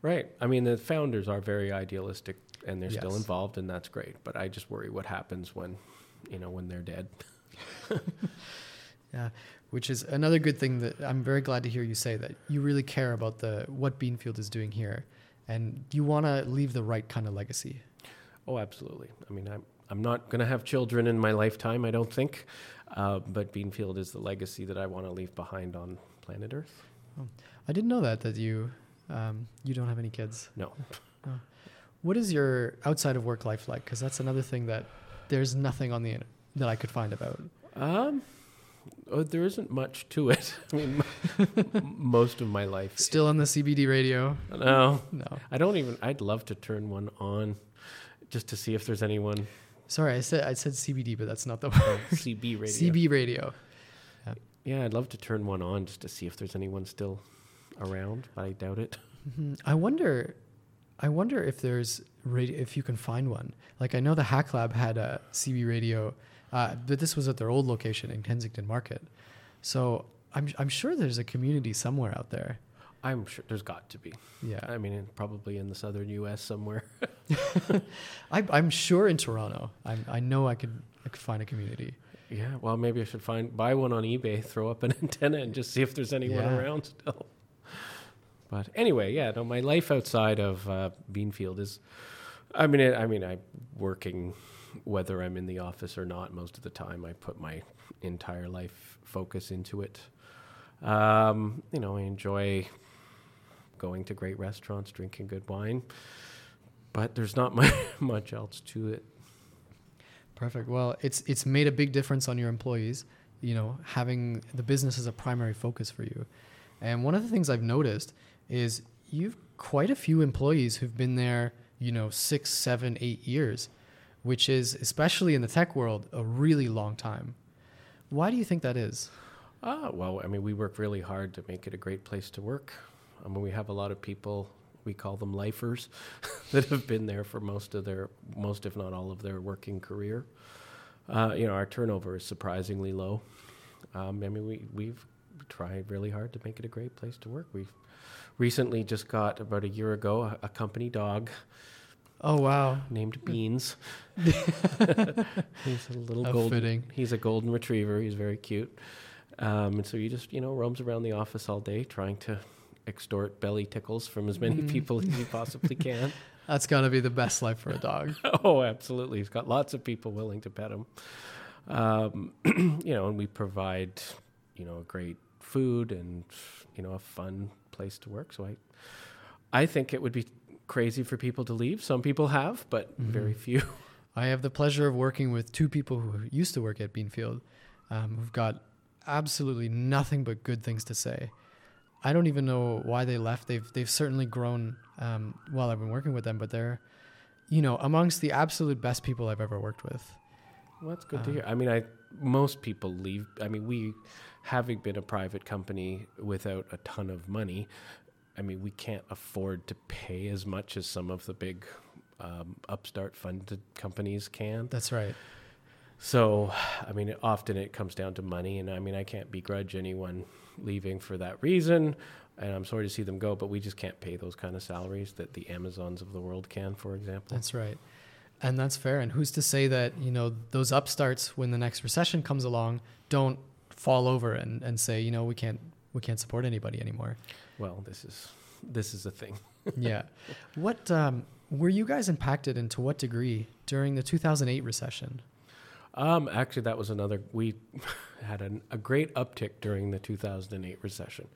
Right. I mean, the founders are very idealistic, and they're still involved, and that's great. But I just worry what happens when, you know, when they're dead. Yeah, which is another good thing that I'm very glad to hear you say that you really care about the what Beanfield is doing here, and you want to leave the right kind of legacy. Oh, absolutely. I mean, I'm I'm not going to have children in my lifetime, I don't think, uh, but Beanfield is the legacy that I want to leave behind on planet Earth. I didn't know that that you um, you don't have any kids. No. What is your outside of work life like? Because that's another thing that there's nothing on the internet that I could find about. Um, oh, there isn't much to it. I mean, most of my life. Still on the CBD radio? No, No. I don't even. I'd love to turn one on, just to see if there's anyone. Sorry, I said I said CBD, but that's not the word. Oh, CB radio. CB radio. Yeah, I'd love to turn one on just to see if there's anyone still around, but I doubt it. Mhm. I wonder, I wonder if there's radio, if you can find one. Like I know the Hack Lab had a CB radio, uh, but this was at their old location in Kensington Market. So I'm I'm sure there's a community somewhere out there. I'm sure there's got to be. Yeah, I mean, probably in the southern U.S. somewhere. I, I'm sure in Toronto. I I know I could I could find a community. Yeah, well, maybe I should find buy one on eBay, throw up an antenna, and just see if there's anyone Yeah. around still. But anyway, yeah, no, my life outside of uh, Beanfield is, I mean, it, I mean, I'm working, whether I'm in the office or not. Most of the time, I put my entire life focus into it. Um, you know, I enjoy going to great restaurants, drinking good wine, but there's not much, much else to it. Perfect. Well, it's it's made a big difference on your employees. You know, having the business as a primary focus for you. And one of the things I've noticed is you've quite a few employees who've been there. You know, six, seven, eight years, which is especially in the tech world a really long time. Why do you think that is? Ah, well, I mean, we work really hard to make it a great place to work. I mean, we have a lot of people, we call them lifers, that have been there for most of their, most if not all of their working career. Uh, you know, our turnover is surprisingly low. Um, I mean, we, we've tried really hard to make it a great place to work. We've recently just got, about a year ago, a, a company dog Oh wow, named Beans. he's a little How golden. fitting. He's a golden retriever. He's very cute. Um, and so he just, you know, roams around the office all day trying to extort belly tickles from as many Mm. people as he possibly can. that's got to be the best life for a dog. oh, absolutely. He's got lots of people willing to pet him. Um, you know, and we provide, you know, a great food and, you know, a fun place to work. So I, I think it would be crazy for people to leave. Some people have, but very few. I have the pleasure of working with two people who used to work at Beanfield, um, who've got absolutely nothing but good things to say. I don't even know why they left. They've they've certainly grown um, while I've been working with them, but they're, you know, amongst the absolute best people I've ever worked with. Well, that's good Uh, to hear. I mean, I most people leave. I mean, we having been a private company without a ton of money. I mean, we can't afford to pay as much as some of the big um, upstart funded companies can. That's right. So, I mean, often it comes down to money, and I mean, I can't begrudge anyone leaving for that reason, and I'm sorry to see them go, but we just can't pay those kind of salaries that the Amazons of the world can, for example. That's right. And that's fair. And who's to say that, you know, those upstarts when the next recession comes along don't fall over and, and say, you know, we can't we can't support anybody anymore. well, this is this is a thing. yeah. What um, were you guys impacted and to what degree during the 2008 recession? Um, actually, that was another. We had an, a great uptick during the 2008 recession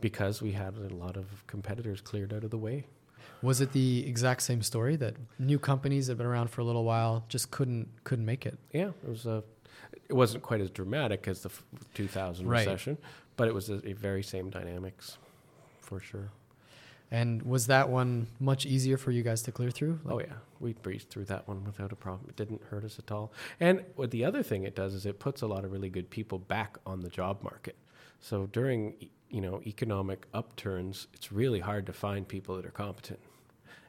because we had a lot of competitors cleared out of the way. Was it the exact same story that new companies that have been around for a little while just couldn't couldn't make it? Yeah, it was a. It wasn't quite as dramatic as the 2000 Right. recession, but it was a, a very same dynamics, for sure. And was that one much easier for you guys to clear through? oh yeah, we breezed through that one without a problem. It didn't hurt us at all. And what the other thing it does is it puts a lot of really good people back on the job market. So during you know economic upturns, it's really hard to find people that are competent,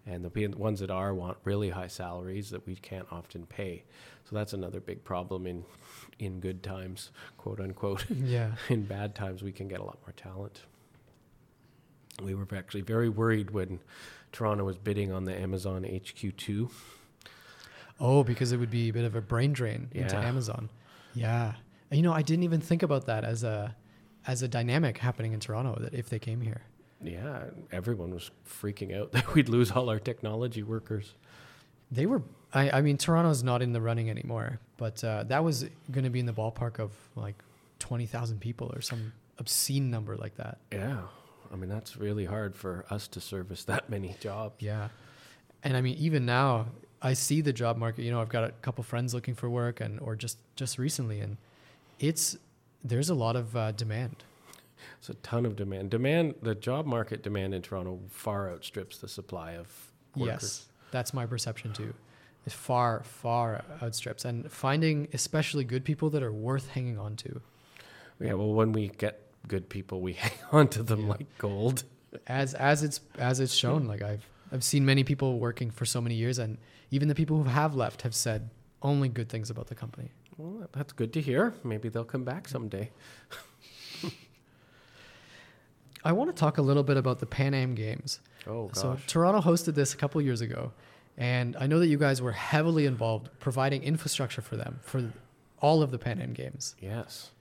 and the ones that are want really high salaries that we can't often pay. So that's another big problem in in good times, quote unquote. Yeah. in bad times, we can get a lot more talent. We were actually very worried when Toronto was bidding on the Amazon HQ2. Oh, because it would be a bit of a brain drain into Amazon. Yeah. And, you know, I didn't even think about that as a as a dynamic happening in Toronto that if they came here. Yeah, everyone was freaking out that we'd lose all our technology workers. They were I, I mean Toronto's not in the running anymore, but uh, that was going to be in the ballpark of like 20,000 people or some obscene number like that. Yeah, I mean that's really hard for us to service that many jobs. Yeah. And I mean, even now, I see the job market. You know, I've got a couple friends looking for work, and or just just recently, and it's there's a lot of uh, demand. It's a ton of demand. Demand the job market demand in Toronto far outstrips the supply of workers. Yes, that's my perception too. It far far outstrips, and finding especially good people that are worth hanging on to. Yeah, well, when we get good people, we hang on to them Yeah. like gold. As as it's as it's shown, like I've I've seen many people working for so many years, and even the people who have left have said only good things about the company. Well, that's good to hear. Maybe they'll come back someday. I want to talk a little bit about the Pan Am Games. Oh gosh. So Toronto hosted this a couple years ago, and I know that you guys were heavily involved providing infrastructure for them for all of the Pan Am Games. yes.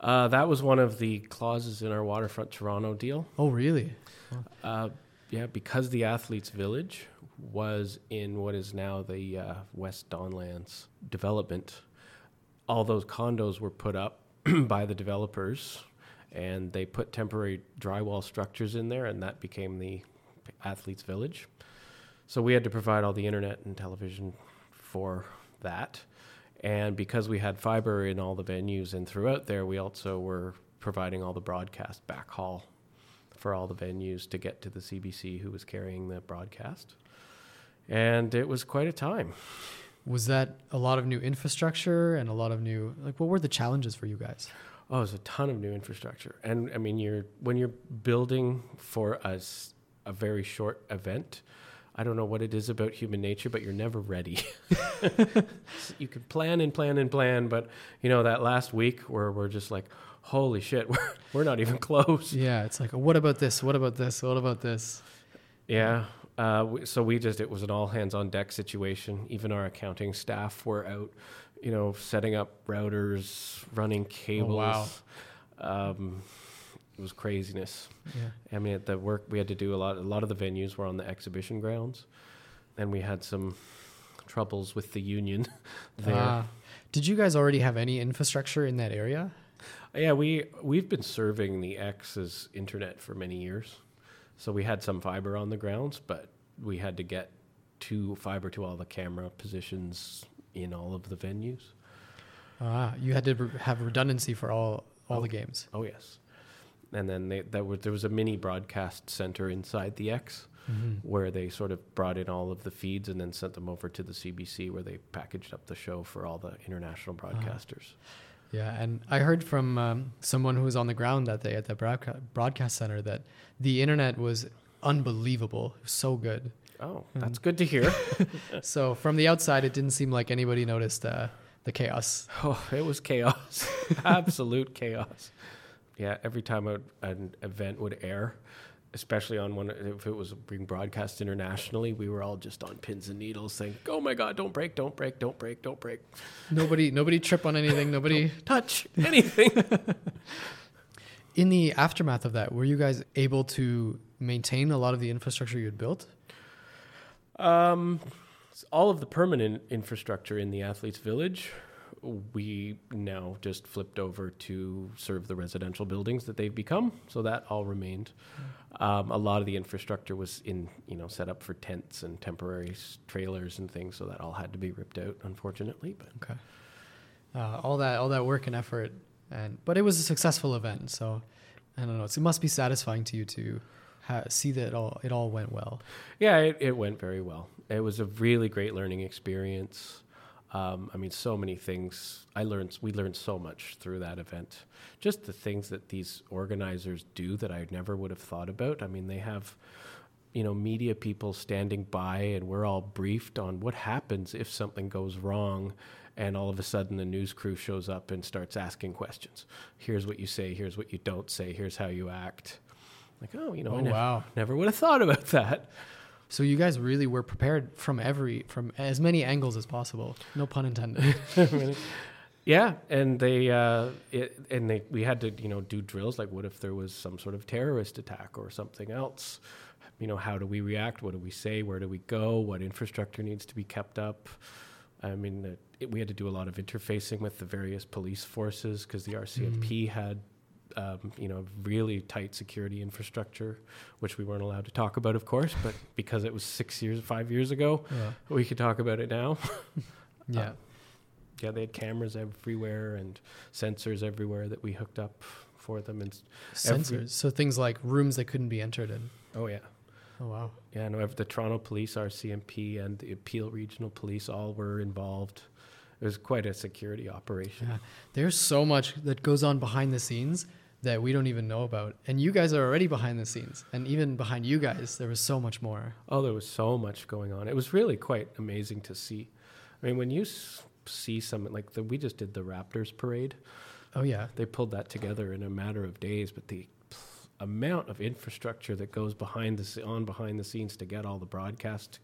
Uh, that was one of the clauses in our Waterfront Toronto deal. Oh, really? Uh, yeah, because the Athletes Village was in what is now the uh, West Donlands development, all those condos were put up by the developers, and they put temporary drywall structures in there, and that became the Athletes Village. So we had to provide all the internet and television for that. And because we had fiber in all the venues and throughout there, we also were providing all the broadcast backhaul for all the venues to get to the CBC who was carrying the broadcast. And it was quite a time. Was that a lot of new infrastructure and a lot of new like what were the challenges for you guys? Oh, there's a ton of new infrastructure. And I mean, you're when you're building for a, a very short event, I don't know what it is about human nature, but you're never ready. you can plan and plan and plan, but you know that last week where we're just like, holy shit, we're, we're not even close. Yeah, it's like what about this? What about this? What about this? Yeah. Uh, so we just, it was an all hands on deck situation. Even our accounting staff were out, you know, setting up routers, running cables. wow. Um, it was craziness. Yeah. I mean, at the work we had to do a lot. A lot of the venues were on the exhibition grounds, and we had some troubles with the union there. Ah. did you guys already have any infrastructure in that area? Yeah, we we've been serving the Ex's internet for many years, so we had some fiber on the grounds, but we had to get to fiber to all the camera positions in all of the venues. Ah, you had to have redundancy for all all Oh. the games. Oh yes, and then they, that was, there was a mini broadcast center inside the Ex Mm-hmm. where they sort of brought in all of the feeds and then sent them over to the CBC where they packaged up the show for all the international broadcasters. Yeah, and I heard from um, someone who was on the ground that day at the broadca- broadcast center that the internet was unbelievable, was so good. Oh, Hmm. that's good to hear. so from the outside, it didn't seem like anybody noticed uh, the chaos. Oh, it was chaos. Absolute chaos. Yeah, every time a, an event would air, especially on one, if it was being broadcast internationally, we were all just on pins and needles saying, oh my God, don't break, don't break, don't break, don't break. Nobody, nobody trip on anything. Nobody. Touch anything. In the aftermath of that, were you guys able to maintain a lot of the infrastructure you had built? um, all of the permanent infrastructure in the Athletes Village, we now just flipped over to serve the residential buildings that they've become. So that all remained. Um, a lot of the infrastructure was in, you know, set up for tents and temporary s- trailers and things. So that all had to be ripped out, unfortunately. But Okay. Uh, all that, all that work and effort, and but it was a successful event. So I don't know. It's, it must be satisfying to you to ha- see that it all it all went well. Yeah, it, it went very well. It was a really great learning experience. Um, I mean, so many things. I learned. We learned so much through that event. Just the things that these organizers do that I never would have thought about. I mean, they have, you know, media people standing by, and we're all briefed on what happens if something goes wrong, and all of a sudden the news crew shows up and starts asking questions. Here's what you say. Here's what you don't say. Here's how you act. Like, oh, you know, I Oh, never, wow. never would have thought about that. So you guys really were prepared from every from as many angles as possible. No pun intended. Yeah, and they uh, it, and they we had to you know do drills like what if there was some sort of terrorist attack or something else. You know, how do we react? What do we say? Where do we go? What infrastructure needs to be kept up? I mean, it, it, we had to do a lot of interfacing with the various police forces because the RCMP had um, you know, really tight security infrastructure, which we weren't allowed to talk about, of course, but because it was six years, five years ago, Yeah. we could talk about it now. Yeah. Uh, yeah, they had cameras everywhere and sensors everywhere that we hooked up for them. And every- Sensors. so things like rooms that couldn't be entered in. oh yeah, Oh wow. yeah. No, the Toronto Police, RCMP, and the Peel Regional Police all were involved. It was quite a security operation. Yeah. There's so much that goes on behind the scenes that we don't even know about. And you guys are already behind the scenes. And even behind you guys, there was so much more. Oh, there was so much going on. It was really quite amazing to see. I mean, when you s- see something like the, we just did the Raptors parade. Oh yeah. They pulled that together in a matter of days, but the amount of infrastructure that goes behind the on behind the scenes to get all the broadcast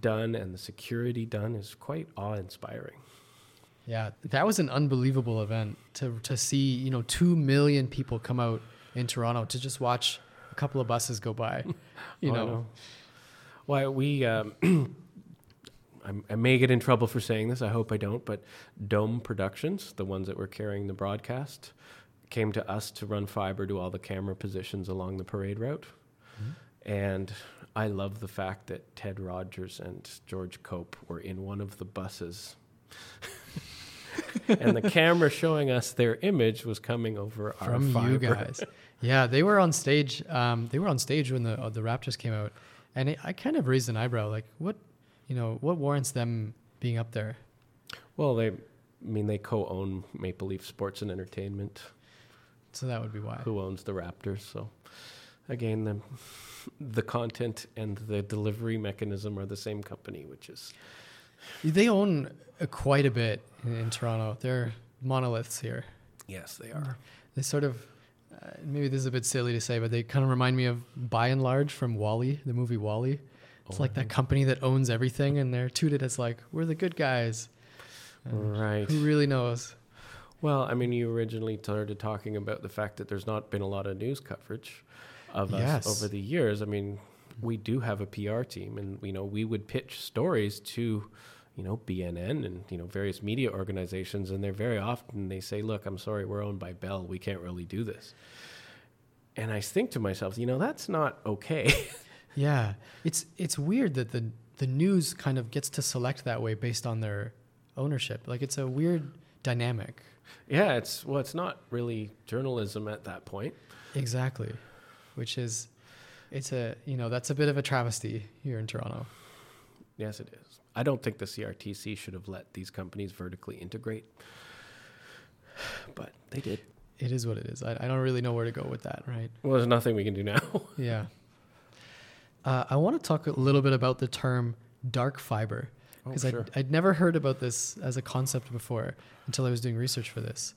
done and the security done is quite awe-inspiring. Yeah. That was an unbelievable event to to see, you know, two million people come out in Toronto to just watch a couple of buses go by. You Oh, I know. Why we um, I may get in trouble for saying this. I hope I don't. But Dome Productions, the ones that were carrying the broadcast, came to us to run fiber to all the camera positions along the parade route. And I love the fact that Ted Rogers and George Cope were in one of the buses. and the camera showing us their image was coming over our from fiber. you guys. yeah, they were on stage. Um, they were on stage when the uh, the Raptors came out, and it, I kind of raised an eyebrow. Like, what, you know, what warrants them being up there? Well, they, I mean, they co-own Maple Leaf Sports and Entertainment. So that would be why. Who owns the Raptors? So, again, the the content and the delivery mechanism are the same company, which is They own uh, quite a bit in, in Toronto. They're monoliths here. yes, they are. They sort of, uh, maybe this is a bit silly to say, but they kind of remind me of Buy n Large from WALL-E, the movie WALL-E. It's Oh, like that company that owns everything, and they're touted as like we're the good guys. And Right. Who really knows? Well, I mean, you originally started talking about the fact that there's not been a lot of news coverage of Yes. us over the years. I mean, we do have a PR team, and you know, we would pitch stories to, you know, BNN and you know various media organizations, and they're very often they say, "Look, I'm sorry, we're owned by Bell. We can't really do this." And I think to myself, you know, that's not okay. Yeah, it's it's weird that the the news kind of gets to select that way based on their ownership. Like it's a weird dynamic. yeah, it's well, it's not really journalism at that point. Exactly, which is it's a you know that's a bit of a travesty here in Toronto. Yes, it is. I don't think the CRTC should have let these companies vertically integrate, but they did. It is what it is. I, I don't really know where to go with that. Right? Well, there's nothing we can do now. Yeah. Uh, I want to talk a little bit about the term dark fiber Oh, because sure. I'd, I'd never heard about this as a concept before until I was doing research for this.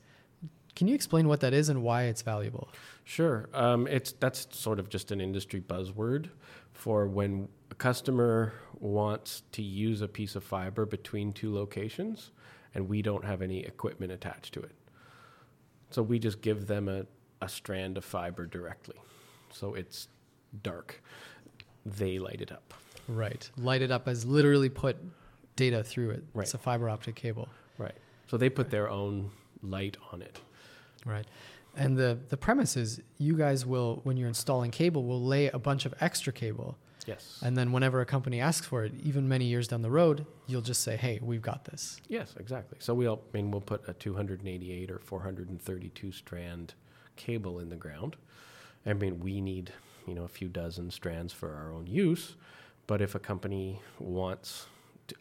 Can you explain what that is and why it's valuable? Sure. Um, it's that's sort of just an industry buzzword for when a customer wants to use a piece of fiber between two locations, and we don't have any equipment attached to it. So we just give them a, a strand of fiber directly. So it's dark. They light it up. Right. Light it up as literally put data through it. Right. It's a fiber optic cable. Right. So they put their own light on it. Right. And the, the premise is you guys will, when you're installing cable, will lay a bunch of extra cable. Yes. And then whenever a company asks for it, even many years down the road, you'll just say, hey, we've got this. Yes, exactly. So we'll, I mean, we'll put a 288 or 432 strand cable in the ground. I mean, we need, you know, a few dozen strands for our own use. But if a company wants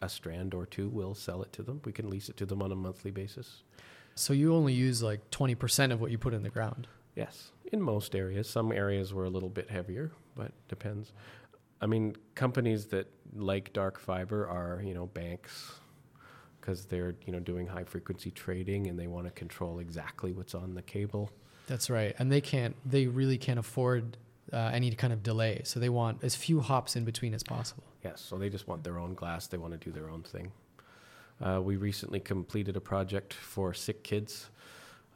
a strand or two, we'll sell it to them. We can lease it to them on a monthly basis. So you only use like 20% of what you put in the ground. Yes, in most areas. Some areas were a little bit heavier, but depends. I mean, companies that like dark fiber are, you know, banks because they're, you know, doing high frequency trading and they want to control exactly what's on the cable. That's right. And they can't, they really can't afford uh, any kind of delay. So they want as few hops in between as possible. Yes, so they just want their own glass. They want to do their own thing. Uh, we recently completed a project for SickKids.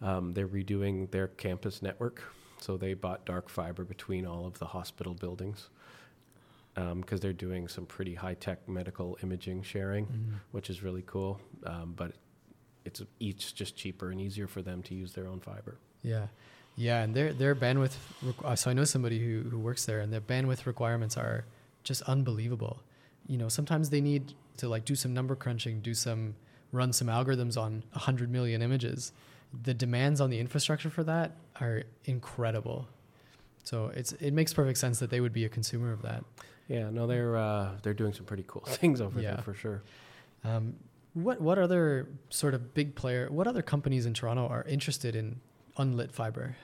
Um, they're redoing their campus network, so they bought dark fiber between all of the hospital buildings because they're doing some pretty high tech medical imaging sharing, which is really cool. Um, but it's each just cheaper and easier for them to use their own fiber. Yeah, yeah, and their their bandwidth. requ- uh, So I know somebody who who works there, and their bandwidth requirements are just unbelievable. You know, sometimes they need to like do some number crunching, do some run some algorithms on hundred million images. The demands on the infrastructure for that are incredible. So it's it makes perfect sense that they would be a consumer of that. Yeah, no, they're uh, they're doing some pretty cool things over Yeah. there for sure. Um, what what other sort of big player? What other companies in Toronto are interested in unlit fiber?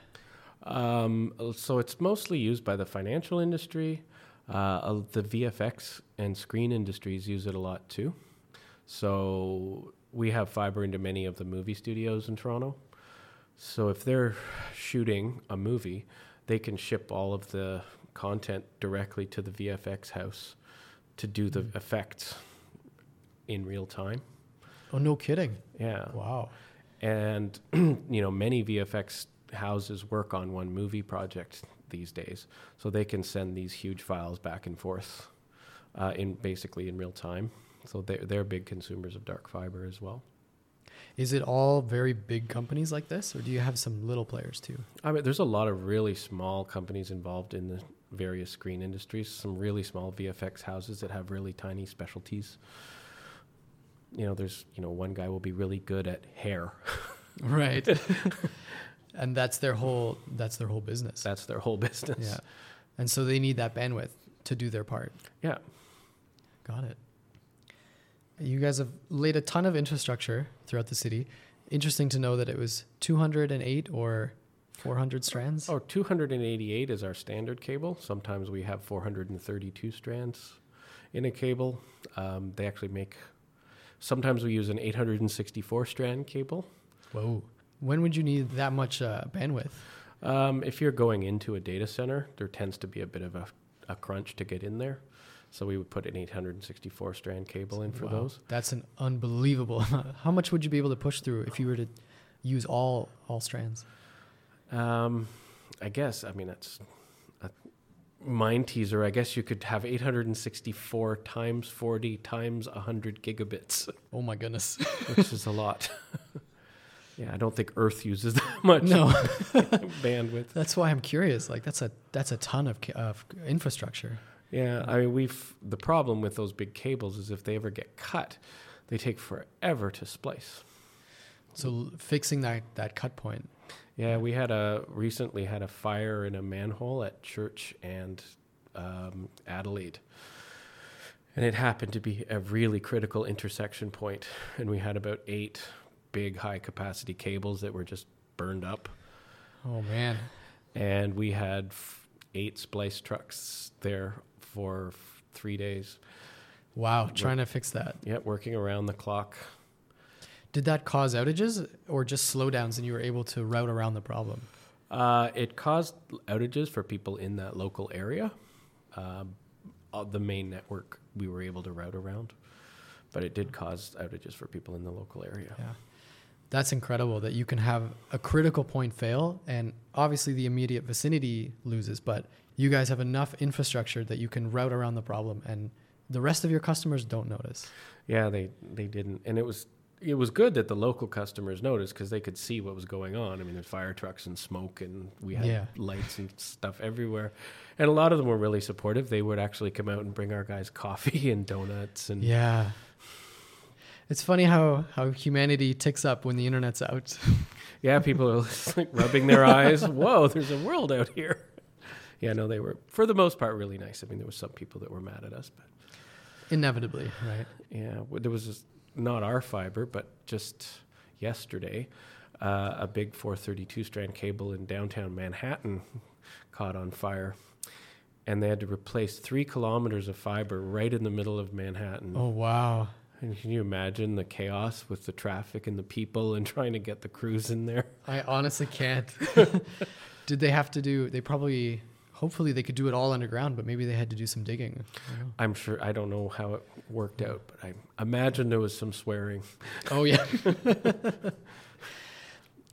Um, so it's mostly used by the financial industry. Uh, uh, the VFX and screen industries use it a lot too. So we have fiber into many of the movie studios in Toronto. So if they're shooting a movie, they can ship all of the content directly to the VFX house to do the Mm. effects in real time. Oh, no kidding! Yeah. Wow. And you know, many VFX houses work on one movie project these days, so they can send these huge files back and forth uh, in basically in real time. So they're they're big consumers of dark fiber as well. Is it all very big companies like this, or do you have some little players too? I mean, there's a lot of really small companies involved in the various screen industries. Some really small VFX houses that have really tiny specialties. You know, there's you know one guy will be really good at hair. Right. and that's their whole that's their whole business. That's their whole business. yeah. And so they need that bandwidth to do their part. Yeah. Got it. You guys have laid a ton of infrastructure throughout the city. Interesting to know that it was 208 or 400 strands. Oh, 288 is our standard cable. Sometimes we have 432 strands in a cable. Um, they actually make, sometimes we use an 864 strand cable. Whoa. When would you need that much uh, bandwidth? Um, if you're going into a data center, there tends to be a bit of a, a crunch to get in there. So we would put an 864 strand cable in for Wow. those. That's an unbelievable. How much would you be able to push through if you were to use all all strands? Um, I guess, I mean, that's a mind teaser. I guess you could have 864 times 40 times 100 gigabits. Oh my goodness. which is a lot. Yeah, I don't think Earth uses that much no. bandwidth. That's why I'm curious. Like that's a that's a ton of, of infrastructure. Yeah, I mean, we've the problem with those big cables is if they ever get cut, they take forever to splice. So fixing that that cut point. Yeah, we had a recently had a fire in a manhole at Church and um, Adelaide, and it happened to be a really critical intersection point, and we had about eight big high capacity cables that were just burned up. Oh man. and we had f- eight splice trucks there for f- three days. Wow, trying to fix that. Yeah, working around the clock. Did that cause outages or just slowdowns and you were able to route around the problem? Uh, it caused outages for people in that local area. Um, uh, the main network we were able to route around, but it did cause outages for people in the local area. Yeah. That's incredible that you can have a critical point fail and obviously the immediate vicinity loses, but you guys have enough infrastructure that you can route around the problem and the rest of your customers don't notice. Yeah, they they didn't, and it was it was good that the local customers noticed because they could see what was going on. I mean, there's fire trucks and smoke, and we had Yeah. lights and stuff everywhere. And a lot of them were really supportive. They would actually come out and bring our guys coffee and donuts and Yeah. It's funny how, how humanity ticks up when the internet's out. Yeah, people are like rubbing their eyes. Whoa, there's a world out here. Yeah, no, they were for the most part really nice. I mean, there were some people that were mad at us, but Inevitably, right? yeah, there was not our fiber, but just yesterday, uh, a big 432 strand cable in downtown Manhattan caught on fire, and they had to replace three kilometers of fiber right in the middle of Manhattan. Oh, wow. And can you imagine the chaos with the traffic and the people and trying to get the crews in there? I honestly can't. Did they have to do, they probably hopefully they could do it all underground, but maybe they had to do some digging. I don't know. I'm sure I don't know how it worked out, but I imagine there was some swearing. Oh yeah.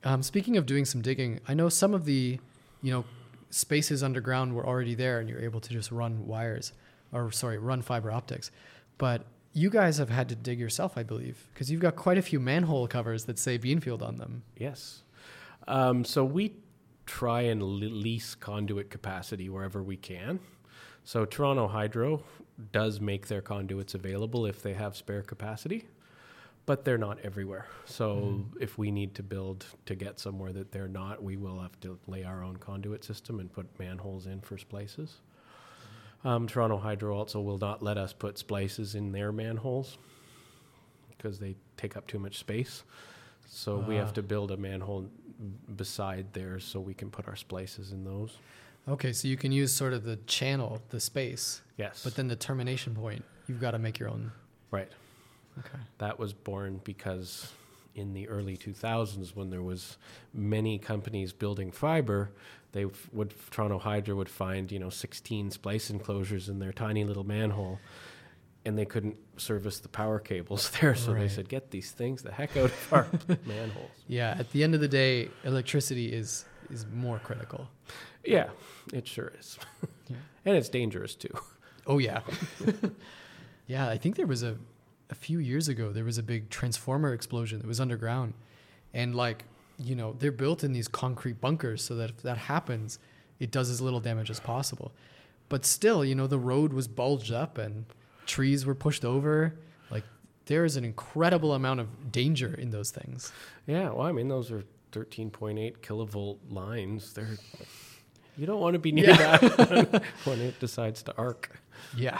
um, speaking of doing some digging, I know some of the, you know, spaces underground were already there, and you're able to just run wires, or sorry, run fiber optics. But you guys have had to dig yourself, I believe, because you've got quite a few manhole covers that say Beanfield on them. Yes. Um, so we try and le- lease conduit capacity wherever we can. So Toronto Hydro does make their conduits available if they have spare capacity, but they're not everywhere. So if we need to build to get somewhere that they're not, we will have to lay our own conduit system and put manholes in first places. Um, Toronto Hydro also will not let us put splices in their manholes because they take up too much space. So we Ah. have to build a manhole beside theirs so we can put our splices in those. Okay, so you can use sort of the channel, the space, Yes. but then the termination point, you've got to make your own. right. Okay. That was born because in the early 2000s when there was many companies building fiber, they would Toronto Hydro would find, you know, 16 splice enclosures in their tiny little manhole and they couldn't service the power cables there, so they said get these things the heck out of our manholes. Yeah, at the end of the day, electricity is is more critical. Yeah, it sure is. Yeah. and it's dangerous too. Oh yeah. yeah, I think there was a a few years ago there was a big transformer explosion that was underground. And like, you know, they're built in these concrete bunkers so that if that happens, it does as little damage as possible. But still, you know, the road was bulged up and trees were pushed over. Like there is an incredible amount of danger in those things. Yeah, well, I mean, those are 13.8 kilovolt lines. They're you don't want to be near Yeah. that when it decides to arc. Yeah.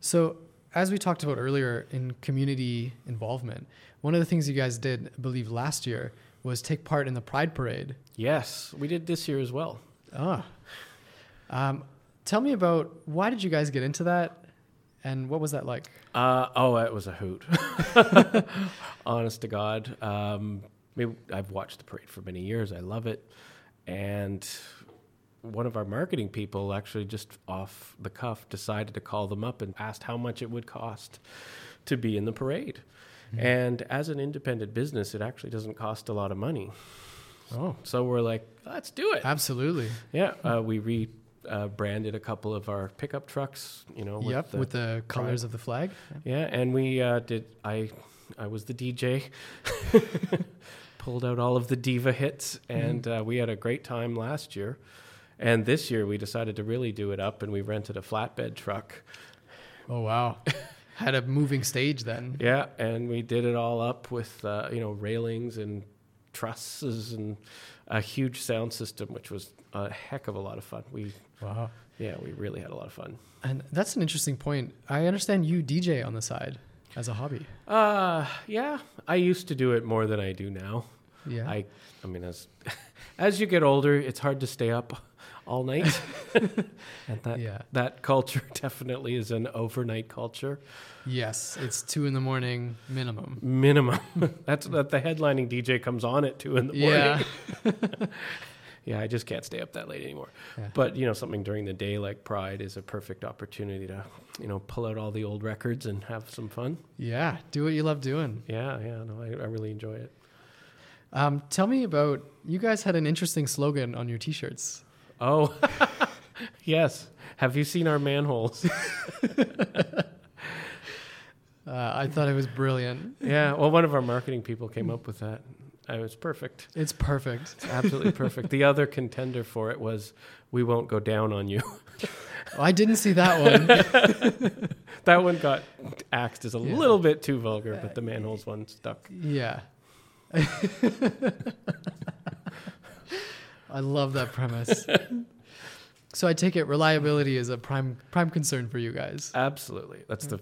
So, as we talked about earlier in community involvement, one of the things you guys did, I believe, last year was take part in the Pride Parade. Yes, we did this year as well. Ah. Um, tell me about why did you guys get into that, and what was that like? Uh, oh, it was a hoot. Honest to God, um, maybe I've watched the parade for many years. I love it, and one of our marketing people actually just off the cuff decided to call them up and asked how much it would cost to be in the parade. And as an independent business, it actually doesn't cost a lot of money. Oh, So we're like, let's do it. absolutely. Yeah, uh, we re uh, branded a couple of our pickup trucks. You know, yep, the- with the colors of the flag. yeah, and we uh, did. I I was the DJ. Pulled out all of the diva hits, and uh, we had a great time last year. And this year, we decided to really do it up, and we rented a flatbed truck. Oh wow, had a moving stage then. Yeah, and we did it all up with uh, you know railings and trusses and a huge sound system, which was a heck of a lot of fun. We Wow. yeah, we really had a lot of fun. And that's an interesting point. I understand you DJ on the side as a hobby. Uh yeah, I used to do it more than I do now. Yeah. I I mean as as you get older, it's hard to stay up all night. and that yeah. that culture definitely is an overnight culture. Yes, it's two in the morning minimum. Minimum. That's that the headlining DJ comes on at two in the morning. Yeah. Yeah, I just can't stay up that late anymore. Yeah. But you know, something during the day like Pride is a perfect opportunity to, you know, pull out all the old records and have some fun. Yeah. Do what you love doing. Yeah, yeah, no, I, I really enjoy it. Um, tell me about you guys had an interesting slogan on your t-shirts. Oh, yes. Have you seen our manholes? Uh, I thought it was brilliant. yeah. Well, one of our marketing people came up with that. It was perfect. It's perfect. It's absolutely perfect. The other contender for it was "We won't go down on you." I didn't see that one. that one got axed as a Yeah. little bit too vulgar, but the manholes one stuck. yeah. I love that premise. so I take it reliability is a prime prime concern for you guys. Absolutely, that's the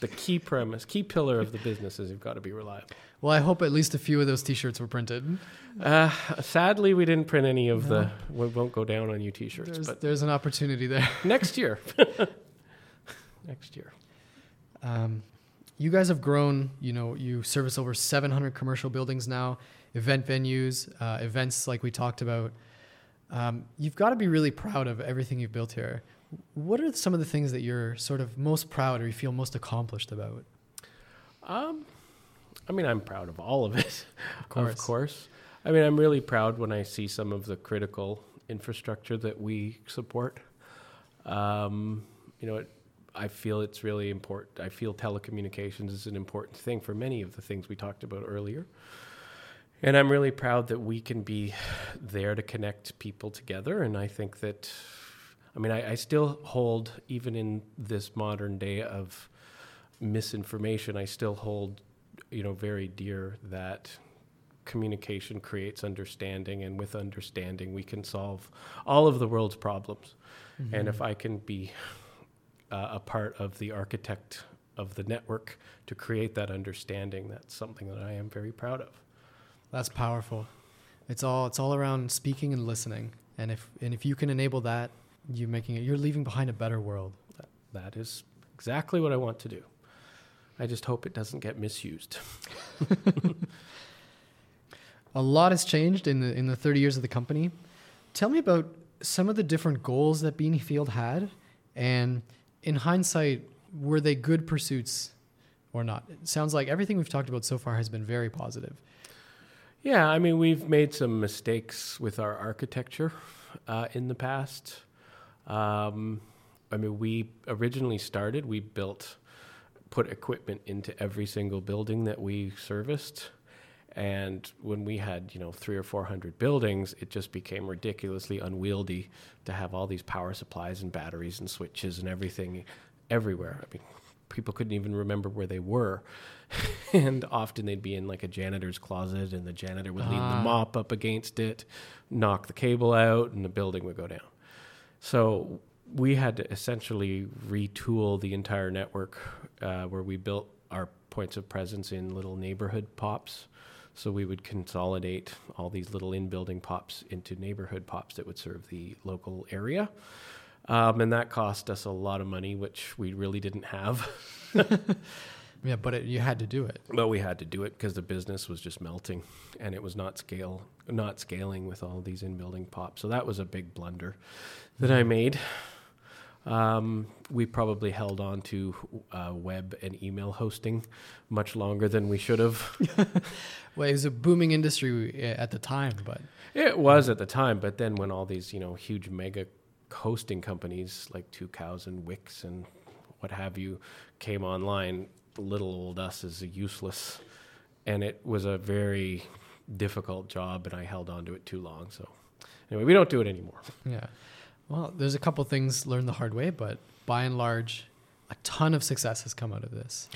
the key premise, key pillar of the business is you've got to be reliable. Well, I hope at least a few of those t-shirts were printed. Uh, sadly, we didn't print any of No. the "We won't go down on you" T-shirts, There's, but there's an opportunity there. next year, next year. Um, you guys have grown. You know, you service over 700 commercial buildings now, event venues, uh, events like we talked about. Um, you've got to be really proud of everything you've built here. What are some of the things that you're sort of most proud or you feel most accomplished about? Um, I mean, I'm proud of all of it. Of course. Of course. I mean, I'm really proud when I see some of the critical infrastructure that we support. Um, you know, it, I feel it's really important. I feel telecommunications is an important thing for many of the things we talked about earlier. And I'm really proud that we can be there to connect people together. And I think that, I mean, I, I still hold, even in this modern day of misinformation, I still hold, you know, very dear that communication creates understanding, and with understanding, we can solve all of the world's problems. Mm-hmm. And if I can be uh, a part of the architect of the network to create that understanding, that's something that I am very proud of. That's powerful. It's all it's all around speaking and listening. And if and if you can enable that, you're making it you're leaving behind a better world. That is exactly what I want to do. I just hope it doesn't get misused. A lot has changed in the in the 30 years of the company. Tell me about some of the different goals that Beanfield had and in hindsight were they good pursuits or not? It sounds like everything we've talked about so far has been very positive. Yeah, I mean, we've made some mistakes with our architecture uh, in the past. Um, I mean, we originally started, we built, put equipment into every single building that we serviced. And when we had, you know, three or four hundred buildings, it just became ridiculously unwieldy to have all these power supplies and batteries and switches and everything everywhere. I mean, people couldn't even remember where they were. and often they'd be in like a janitor's closet, and the janitor would lean the Ah. mop up against it, knock the cable out, and the building would go down. So we had to essentially retool the entire network uh, where we built our points of presence in little neighborhood pops. So we would consolidate all these little in building pops into neighborhood pops that would serve the local area. Um, and that cost us a lot of money, which we really didn't have. Yeah, but it, you had to do it. But we had to do it because the business was just melting, and it was not scale, not scaling with all these in-building pops. So that was a big blunder that I made. Um, we probably held on to uh, web and email hosting much longer than we should have. Well, it was a booming industry uh, at the time, but it was at the time, but then when all these you know huge mega hosting companies like Tucows and Wix and what have you came online, little old us is useless, and it was a very difficult job, and I held on to it too long. So anyway, we don't do it anymore. yeah. Well, there's a couple things learned the hard way, but by and large, a ton of success has come out of this.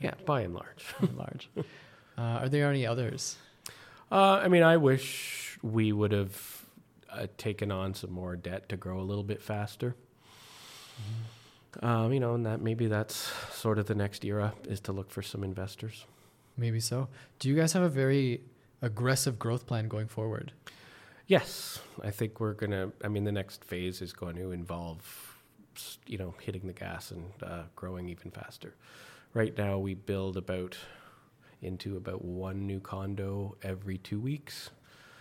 Yeah, by and large. By and large. Uh, are there any others? Uh, I mean, I wish we would have uh, taken on some more debt to grow a little bit faster. Um, you know, and that maybe that's sort of the next era is to look for some investors. Maybe so. Do you guys have a very aggressive growth plan going forward? Yes, I think we're gonna. I mean, the next phase is going to involve, you know, hitting the gas and uh, growing even faster. Right now, we build about into about one new condo every two weeks.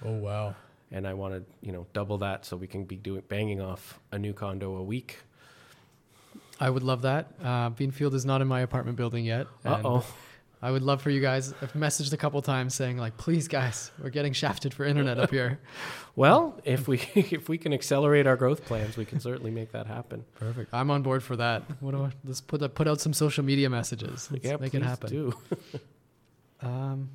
Oh wow. and I want to, you know, double that so we can be doing banging off a new condo a week. I would love that. Uh, Beanfield is not in my apartment building yet. Uh oh. I would love for you guys. I've messaged a couple times saying like, please guys, we're getting shafted for internet up here. Well, if we if we can accelerate our growth plans, we can certainly make that happen. Perfect. I'm on board for that. What do I, let's put put out some social media messages. Let's yeah, make it happen. do. Um,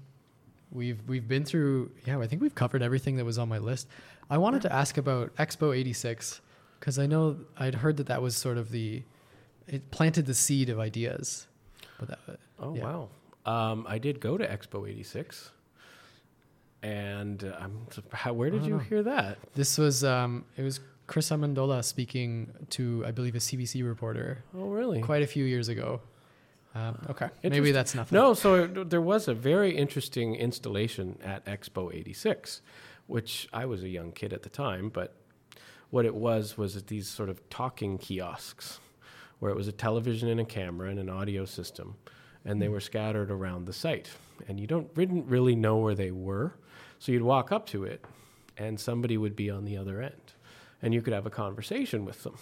we've we've been through. Yeah, I think we've covered everything that was on my list. I wanted to ask about Expo '86 because I know I'd heard that that was sort of the it planted the seed of ideas. But that, Oh Yeah. wow. Um, I did go to Expo '86, and I'm. How, where did you know. hear that? this was um, it was Chris Amendola speaking to I believe a CBC reporter Oh really? quite a few years ago. Um, okay, maybe that's nothing. No, so it, there was a very interesting installation at Expo 86, which I was a young kid at the time, but what it was was these sort of talking kiosks where it was a television and a camera and an audio system, and they were scattered around the site. And you don't didn't really know where they were, so you'd walk up to it, and somebody would be on the other end, and you could have a conversation with them.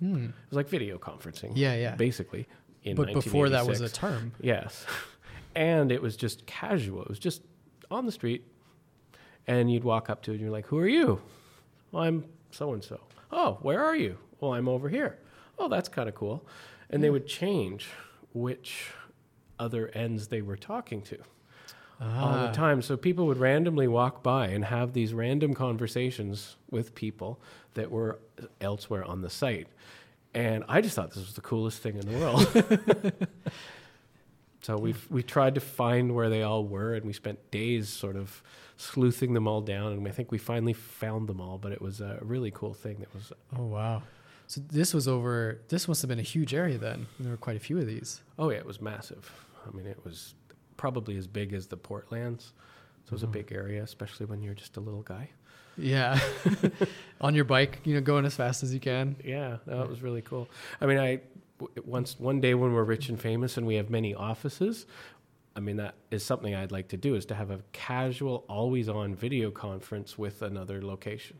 Hmm. It was like video conferencing. Yeah, yeah. Basically. In But before that was a term. Yes. And it was just casual. It was just on the street. And you'd walk up to it and you're like, Who are you? Well, I'm so and so. Oh, where are you? Well, I'm over here. Oh, that's kind of cool. And they would change which other ends they were talking to all Ah. the time. So people would randomly walk by and have these random conversations with people that were elsewhere on the site. And I just thought this was the coolest thing in the world. so we we tried to find where they all were, and we spent days sort of sleuthing them all down. And I think we finally found them all. But it was a really cool thing. That was Oh wow. So this was over. This must have been a huge area then. There were quite a few of these. oh yeah, it was massive. I mean, it was probably as big as the Portlands. So it was a mm-hmm. big area, especially when you're just a little guy. Yeah. On your bike, you know, going as fast as you can. Yeah, that it was really cool. I mean, I w- once one day when we're rich and famous and we have many offices, I mean that is something I'd like to do is to have a casual, always on video conference with another location,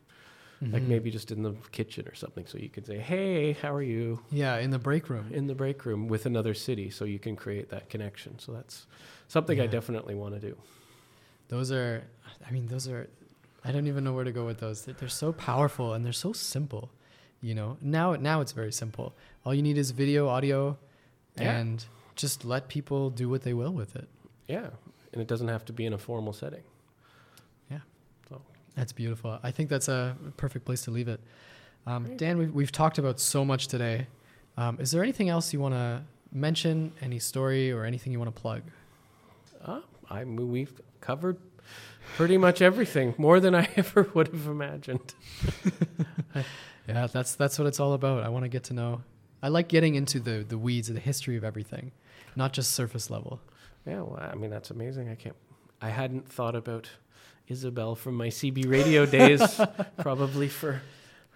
like Mhm. maybe just in the kitchen or something, so you could say, "Hey, how are you?" Yeah, in the break room. in the break room with another city, so you can create that connection. So that's something I definitely want to do. Those are, I mean, those are, I don't even know where to go with those. They're, they're so powerful and they're so simple. You know, now now it's very simple. All you need is video, audio, Yeah. and just let people do what they will with it. Yeah, and it doesn't have to be in a formal setting. That's beautiful. I think that's a perfect place to leave it. Um, Dan, we've, we've talked about so much today. Um, is there anything else you want to mention? Any story or anything you want to plug? Uh, I mean, we've covered pretty much everything, more than I ever would have imagined. Yeah, that's that's what it's all about. I want to get to know. I like getting into the the weeds of the history of everything, not just surface level. Yeah, well, I mean, that's amazing. I can't, I hadn't thought about Isabel from my CB radio days, probably for,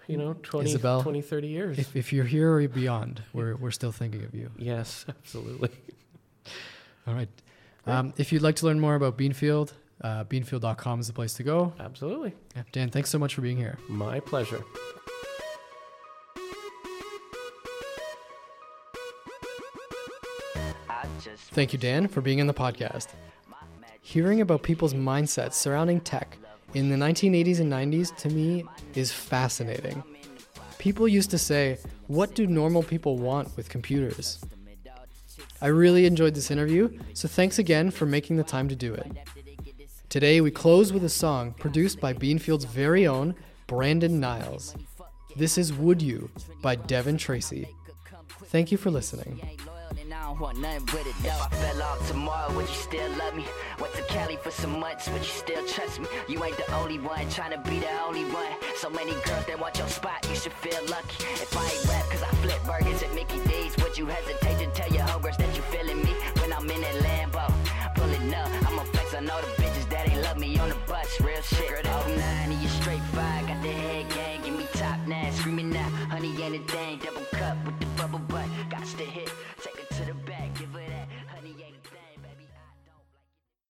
you know, 20, Isabel, 20 30 years. If, if you're here or beyond, we're we're still thinking of you. yes, absolutely. All right. Um, if you'd like to learn more about Beanfield, uh, beanfield.com is the place to go. Absolutely. Yeah, Dan, thanks so much for being here. My pleasure. Thank you, Dan, for being in the podcast. Hearing about people's mindsets surrounding tech in the 1980s and 90s to me is fascinating. People used to say, What do normal people want with computers? I really enjoyed this interview, so thanks again for making the time to do it. Today, we close with a song produced by Beanfield's very own Brandon Niles. This is Would You by Devin Tracy. Thank you for listening don't want nothing but it though. If I fell off tomorrow, would you still love me? Went to Cali for some months, would you still trust me? You ain't the only one trying to be the only one. So many girls that want your spot, you should feel lucky. If I ain't rap, cause I flip burgers at Mickey D's, would you hesitate to tell your homegirls that you feeling me? When I'm in that Lambo, pulling up, I'ma flex on all the bitches that ain't love me on the bus. Real shit, girl, 09 you straight five, got the head gang, give me top nine, screaming out, honey ain't a thing, double